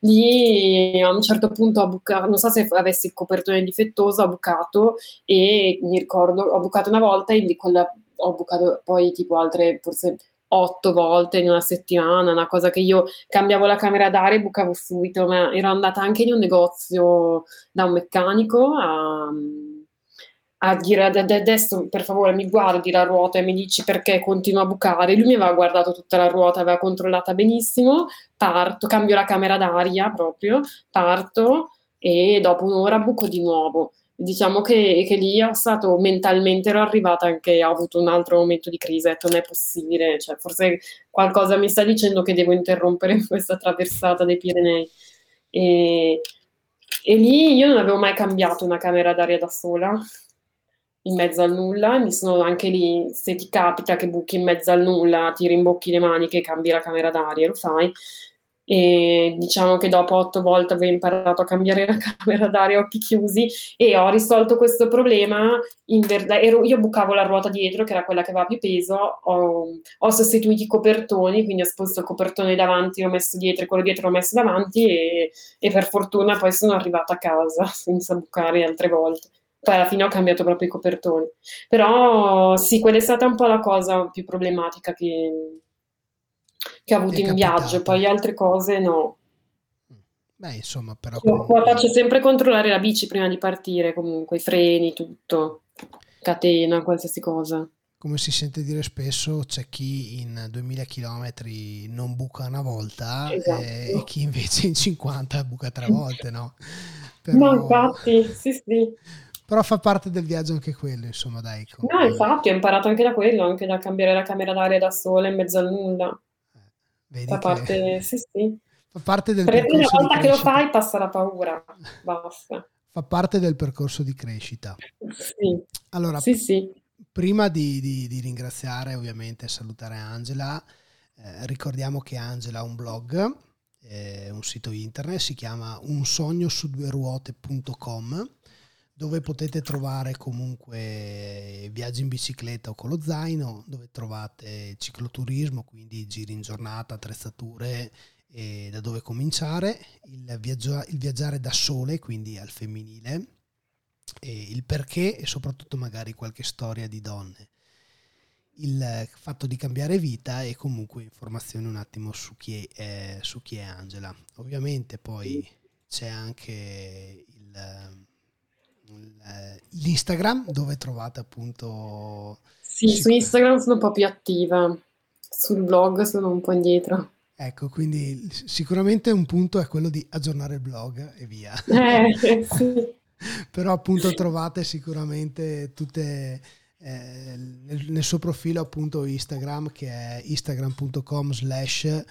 lì a un certo punto ho bucato, non so se avessi il copertone difettoso, ho bucato e mi ricordo, ho bucato una volta e quella, ho bucato poi tipo altre, forse otto volte in una settimana, una cosa che io cambiavo la camera d'aria e bucavo subito, ma ero andata anche in un negozio da un meccanico a, a dire adesso per favore mi guardi la ruota e mi dici perché continua a bucare. Lui mi aveva guardato tutta la ruota, aveva controllata benissimo, parto, cambio la camera d'aria proprio, parto e dopo un'ora buco di nuovo diciamo che, che, lì è stato mentalmente ero arrivata anche ho avuto un altro momento di crisi ho detto non è possibile cioè, forse qualcosa mi sta dicendo che devo interrompere questa traversata dei Pirenei. E, e lì io non avevo mai cambiato una camera d'aria da sola in mezzo al nulla mi sono anche lì se ti capita che buchi in mezzo al nulla ti rimbocchi le maniche cambi la camera d'aria lo fai e diciamo che dopo otto volte avevo imparato a cambiare la camera d'aria a occhi chiusi e ho risolto questo problema verdad- ero, io bucavo la ruota dietro che era quella che aveva più peso ho, ho sostituito i copertoni quindi ho sposto il copertone davanti l'ho messo dietro quello dietro l'ho messo davanti e, e per fortuna poi sono arrivata a casa senza bucare altre volte. Poi alla fine ho cambiato proprio i copertoni. Però sì quella è stata un po' la cosa più problematica che Che ho avuto in viaggio, poi altre cose no. Beh, insomma, però... Comunque... Faccio sempre controllare la bici prima di partire, comunque, i freni, tutto, catena, qualsiasi cosa. Come si sente dire spesso, c'è chi in 2000 km non buca una volta esatto. e chi invece in 50 buca tre volte, no? Però... No, infatti, sì, sì. Però fa parte del viaggio anche quello, insomma, dai. Come... No, infatti, ho imparato anche da quello, anche da cambiare la camera d'aria da sola in mezzo al nulla. Vedi fa che... parte, sì, sì. Fa parte del Perché percorso una volta che lo fai passa la paura, basta. Fa parte del percorso di crescita. Sì. Allora, sì, sì. prima di, di, di ringraziare ovviamente e salutare Angela, eh, ricordiamo che Angela ha un blog, eh, un sito internet, si chiama unsognosudueruote.com dove potete trovare comunque viaggi in bicicletta o con lo zaino, dove trovate cicloturismo, quindi giri in giornata, attrezzature e da dove cominciare, il, viaggio, il viaggiare da sole, quindi al femminile, il perché e soprattutto magari qualche storia di donne. Il fatto di cambiare vita e comunque informazioni un attimo su chi è, su chi è Angela. Ovviamente poi c'è anche il, l'Instagram dove trovate appunto... Sì, su Instagram sono un po' più attiva, sul blog sono un po' indietro. Ecco, quindi sicuramente un punto è quello di aggiornare il blog e via. Eh, sì. Però appunto trovate sicuramente tutte eh, nel, nel, suo profilo appunto Instagram che è instagram.com slash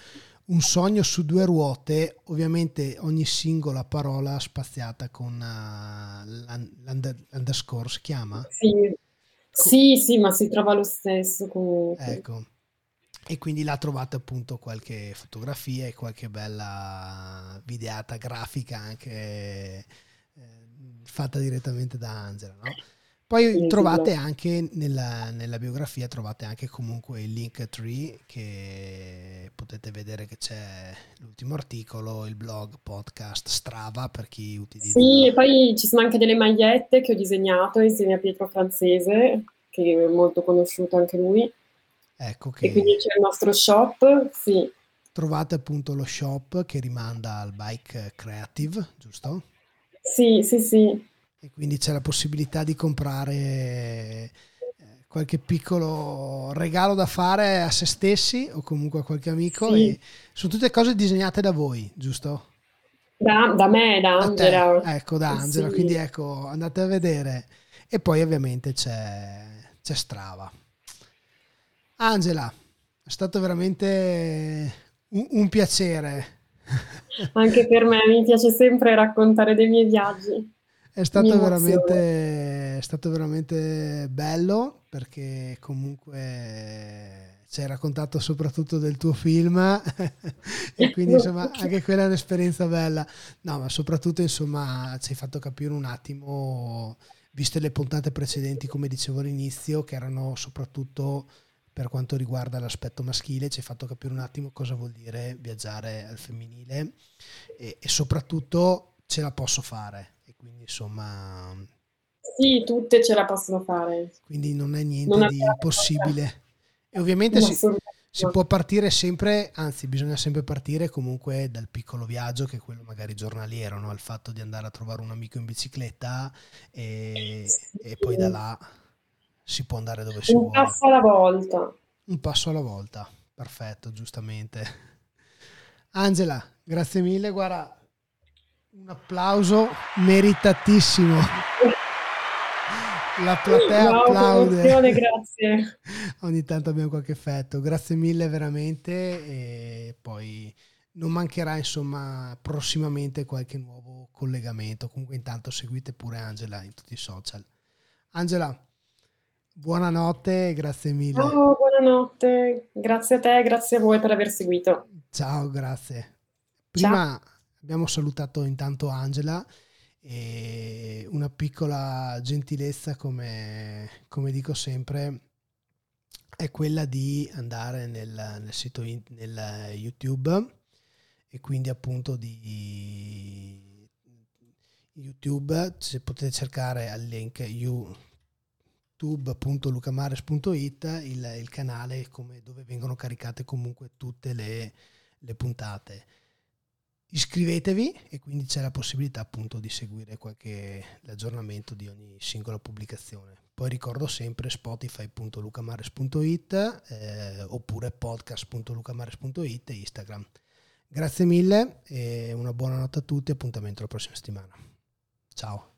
un sogno su due ruote, ovviamente ogni singola parola spaziata con uh, l'underscore si chiama? Sì. sì, sì, ma si trova lo stesso comunque. Ecco e quindi là trovate appunto qualche fotografia e qualche bella videata grafica anche eh, fatta direttamente da Angela no? Poi trovate anche nella, nella, biografia trovate anche comunque il link tree che potete vedere che c'è l'ultimo articolo il blog podcast Strava per chi utilizza sì e poi ci sono anche delle magliette che ho disegnato insieme a Pietro Francese che è molto conosciuto anche lui Ecco che... E quindi c'è il nostro shop, sì. Trovate appunto lo shop che rimanda al Bike Creative, giusto? Sì, sì, sì. E quindi c'è la possibilità di comprare eh, qualche piccolo regalo da fare a se stessi o comunque a qualche amico. Sì. Sono tutte cose disegnate da voi, giusto? Da, da me, da Angela. Ecco, da Angela. Sì. Quindi ecco, andate a vedere. E poi ovviamente c'è, c'è Strava. Angela, è stato veramente un, un piacere. Anche per me, mi piace sempre raccontare dei miei viaggi. È stato, veramente, è stato veramente bello perché comunque ci hai raccontato soprattutto del tuo film e quindi insomma anche quella è un'esperienza bella. No, ma soprattutto insomma ci hai fatto capire un attimo, viste le puntate precedenti come dicevo all'inizio, che erano soprattutto per quanto riguarda l'aspetto maschile, ci hai fatto capire un attimo cosa vuol dire viaggiare al femminile e, e soprattutto ce la posso fare. Quindi insomma... Sì, tutte ce la possono fare. Quindi non è niente non di impossibile. E ovviamente si, si, può partire sempre, anzi bisogna sempre partire comunque dal piccolo viaggio che è quello magari giornaliero, no? il fatto di andare a trovare un amico in bicicletta e, sì. e poi da là si può andare dove si un vuole. Un passo alla volta. Un passo alla volta, perfetto, giustamente. Angela, grazie mille, guarda, un applauso meritatissimo. La platea wow, applaude. grazie. Ogni tanto abbiamo qualche effetto. Grazie mille veramente e poi non mancherà insomma prossimamente qualche nuovo collegamento. Comunque intanto seguite pure Angela in tutti i social. Angela, Buonanotte, grazie mille. Oh, buonanotte, grazie a te, grazie a voi per aver seguito. Ciao, grazie. Prima Ciao. Abbiamo salutato intanto Angela e una piccola gentilezza, come, come dico sempre, è quella di andare nel, nel sito in, nel YouTube e quindi appunto di YouTube, se potete cercare al link you youtube.lucamares.it il, il canale come, dove vengono caricate comunque tutte le, le puntate iscrivetevi e quindi c'è la possibilità appunto di seguire qualche l'aggiornamento di ogni singola pubblicazione. Poi ricordo sempre spotify.lucamares.it eh, oppure podcast.lucamares.it e Instagram. Grazie mille e una buona notte a tutti, appuntamento la prossima settimana. Ciao.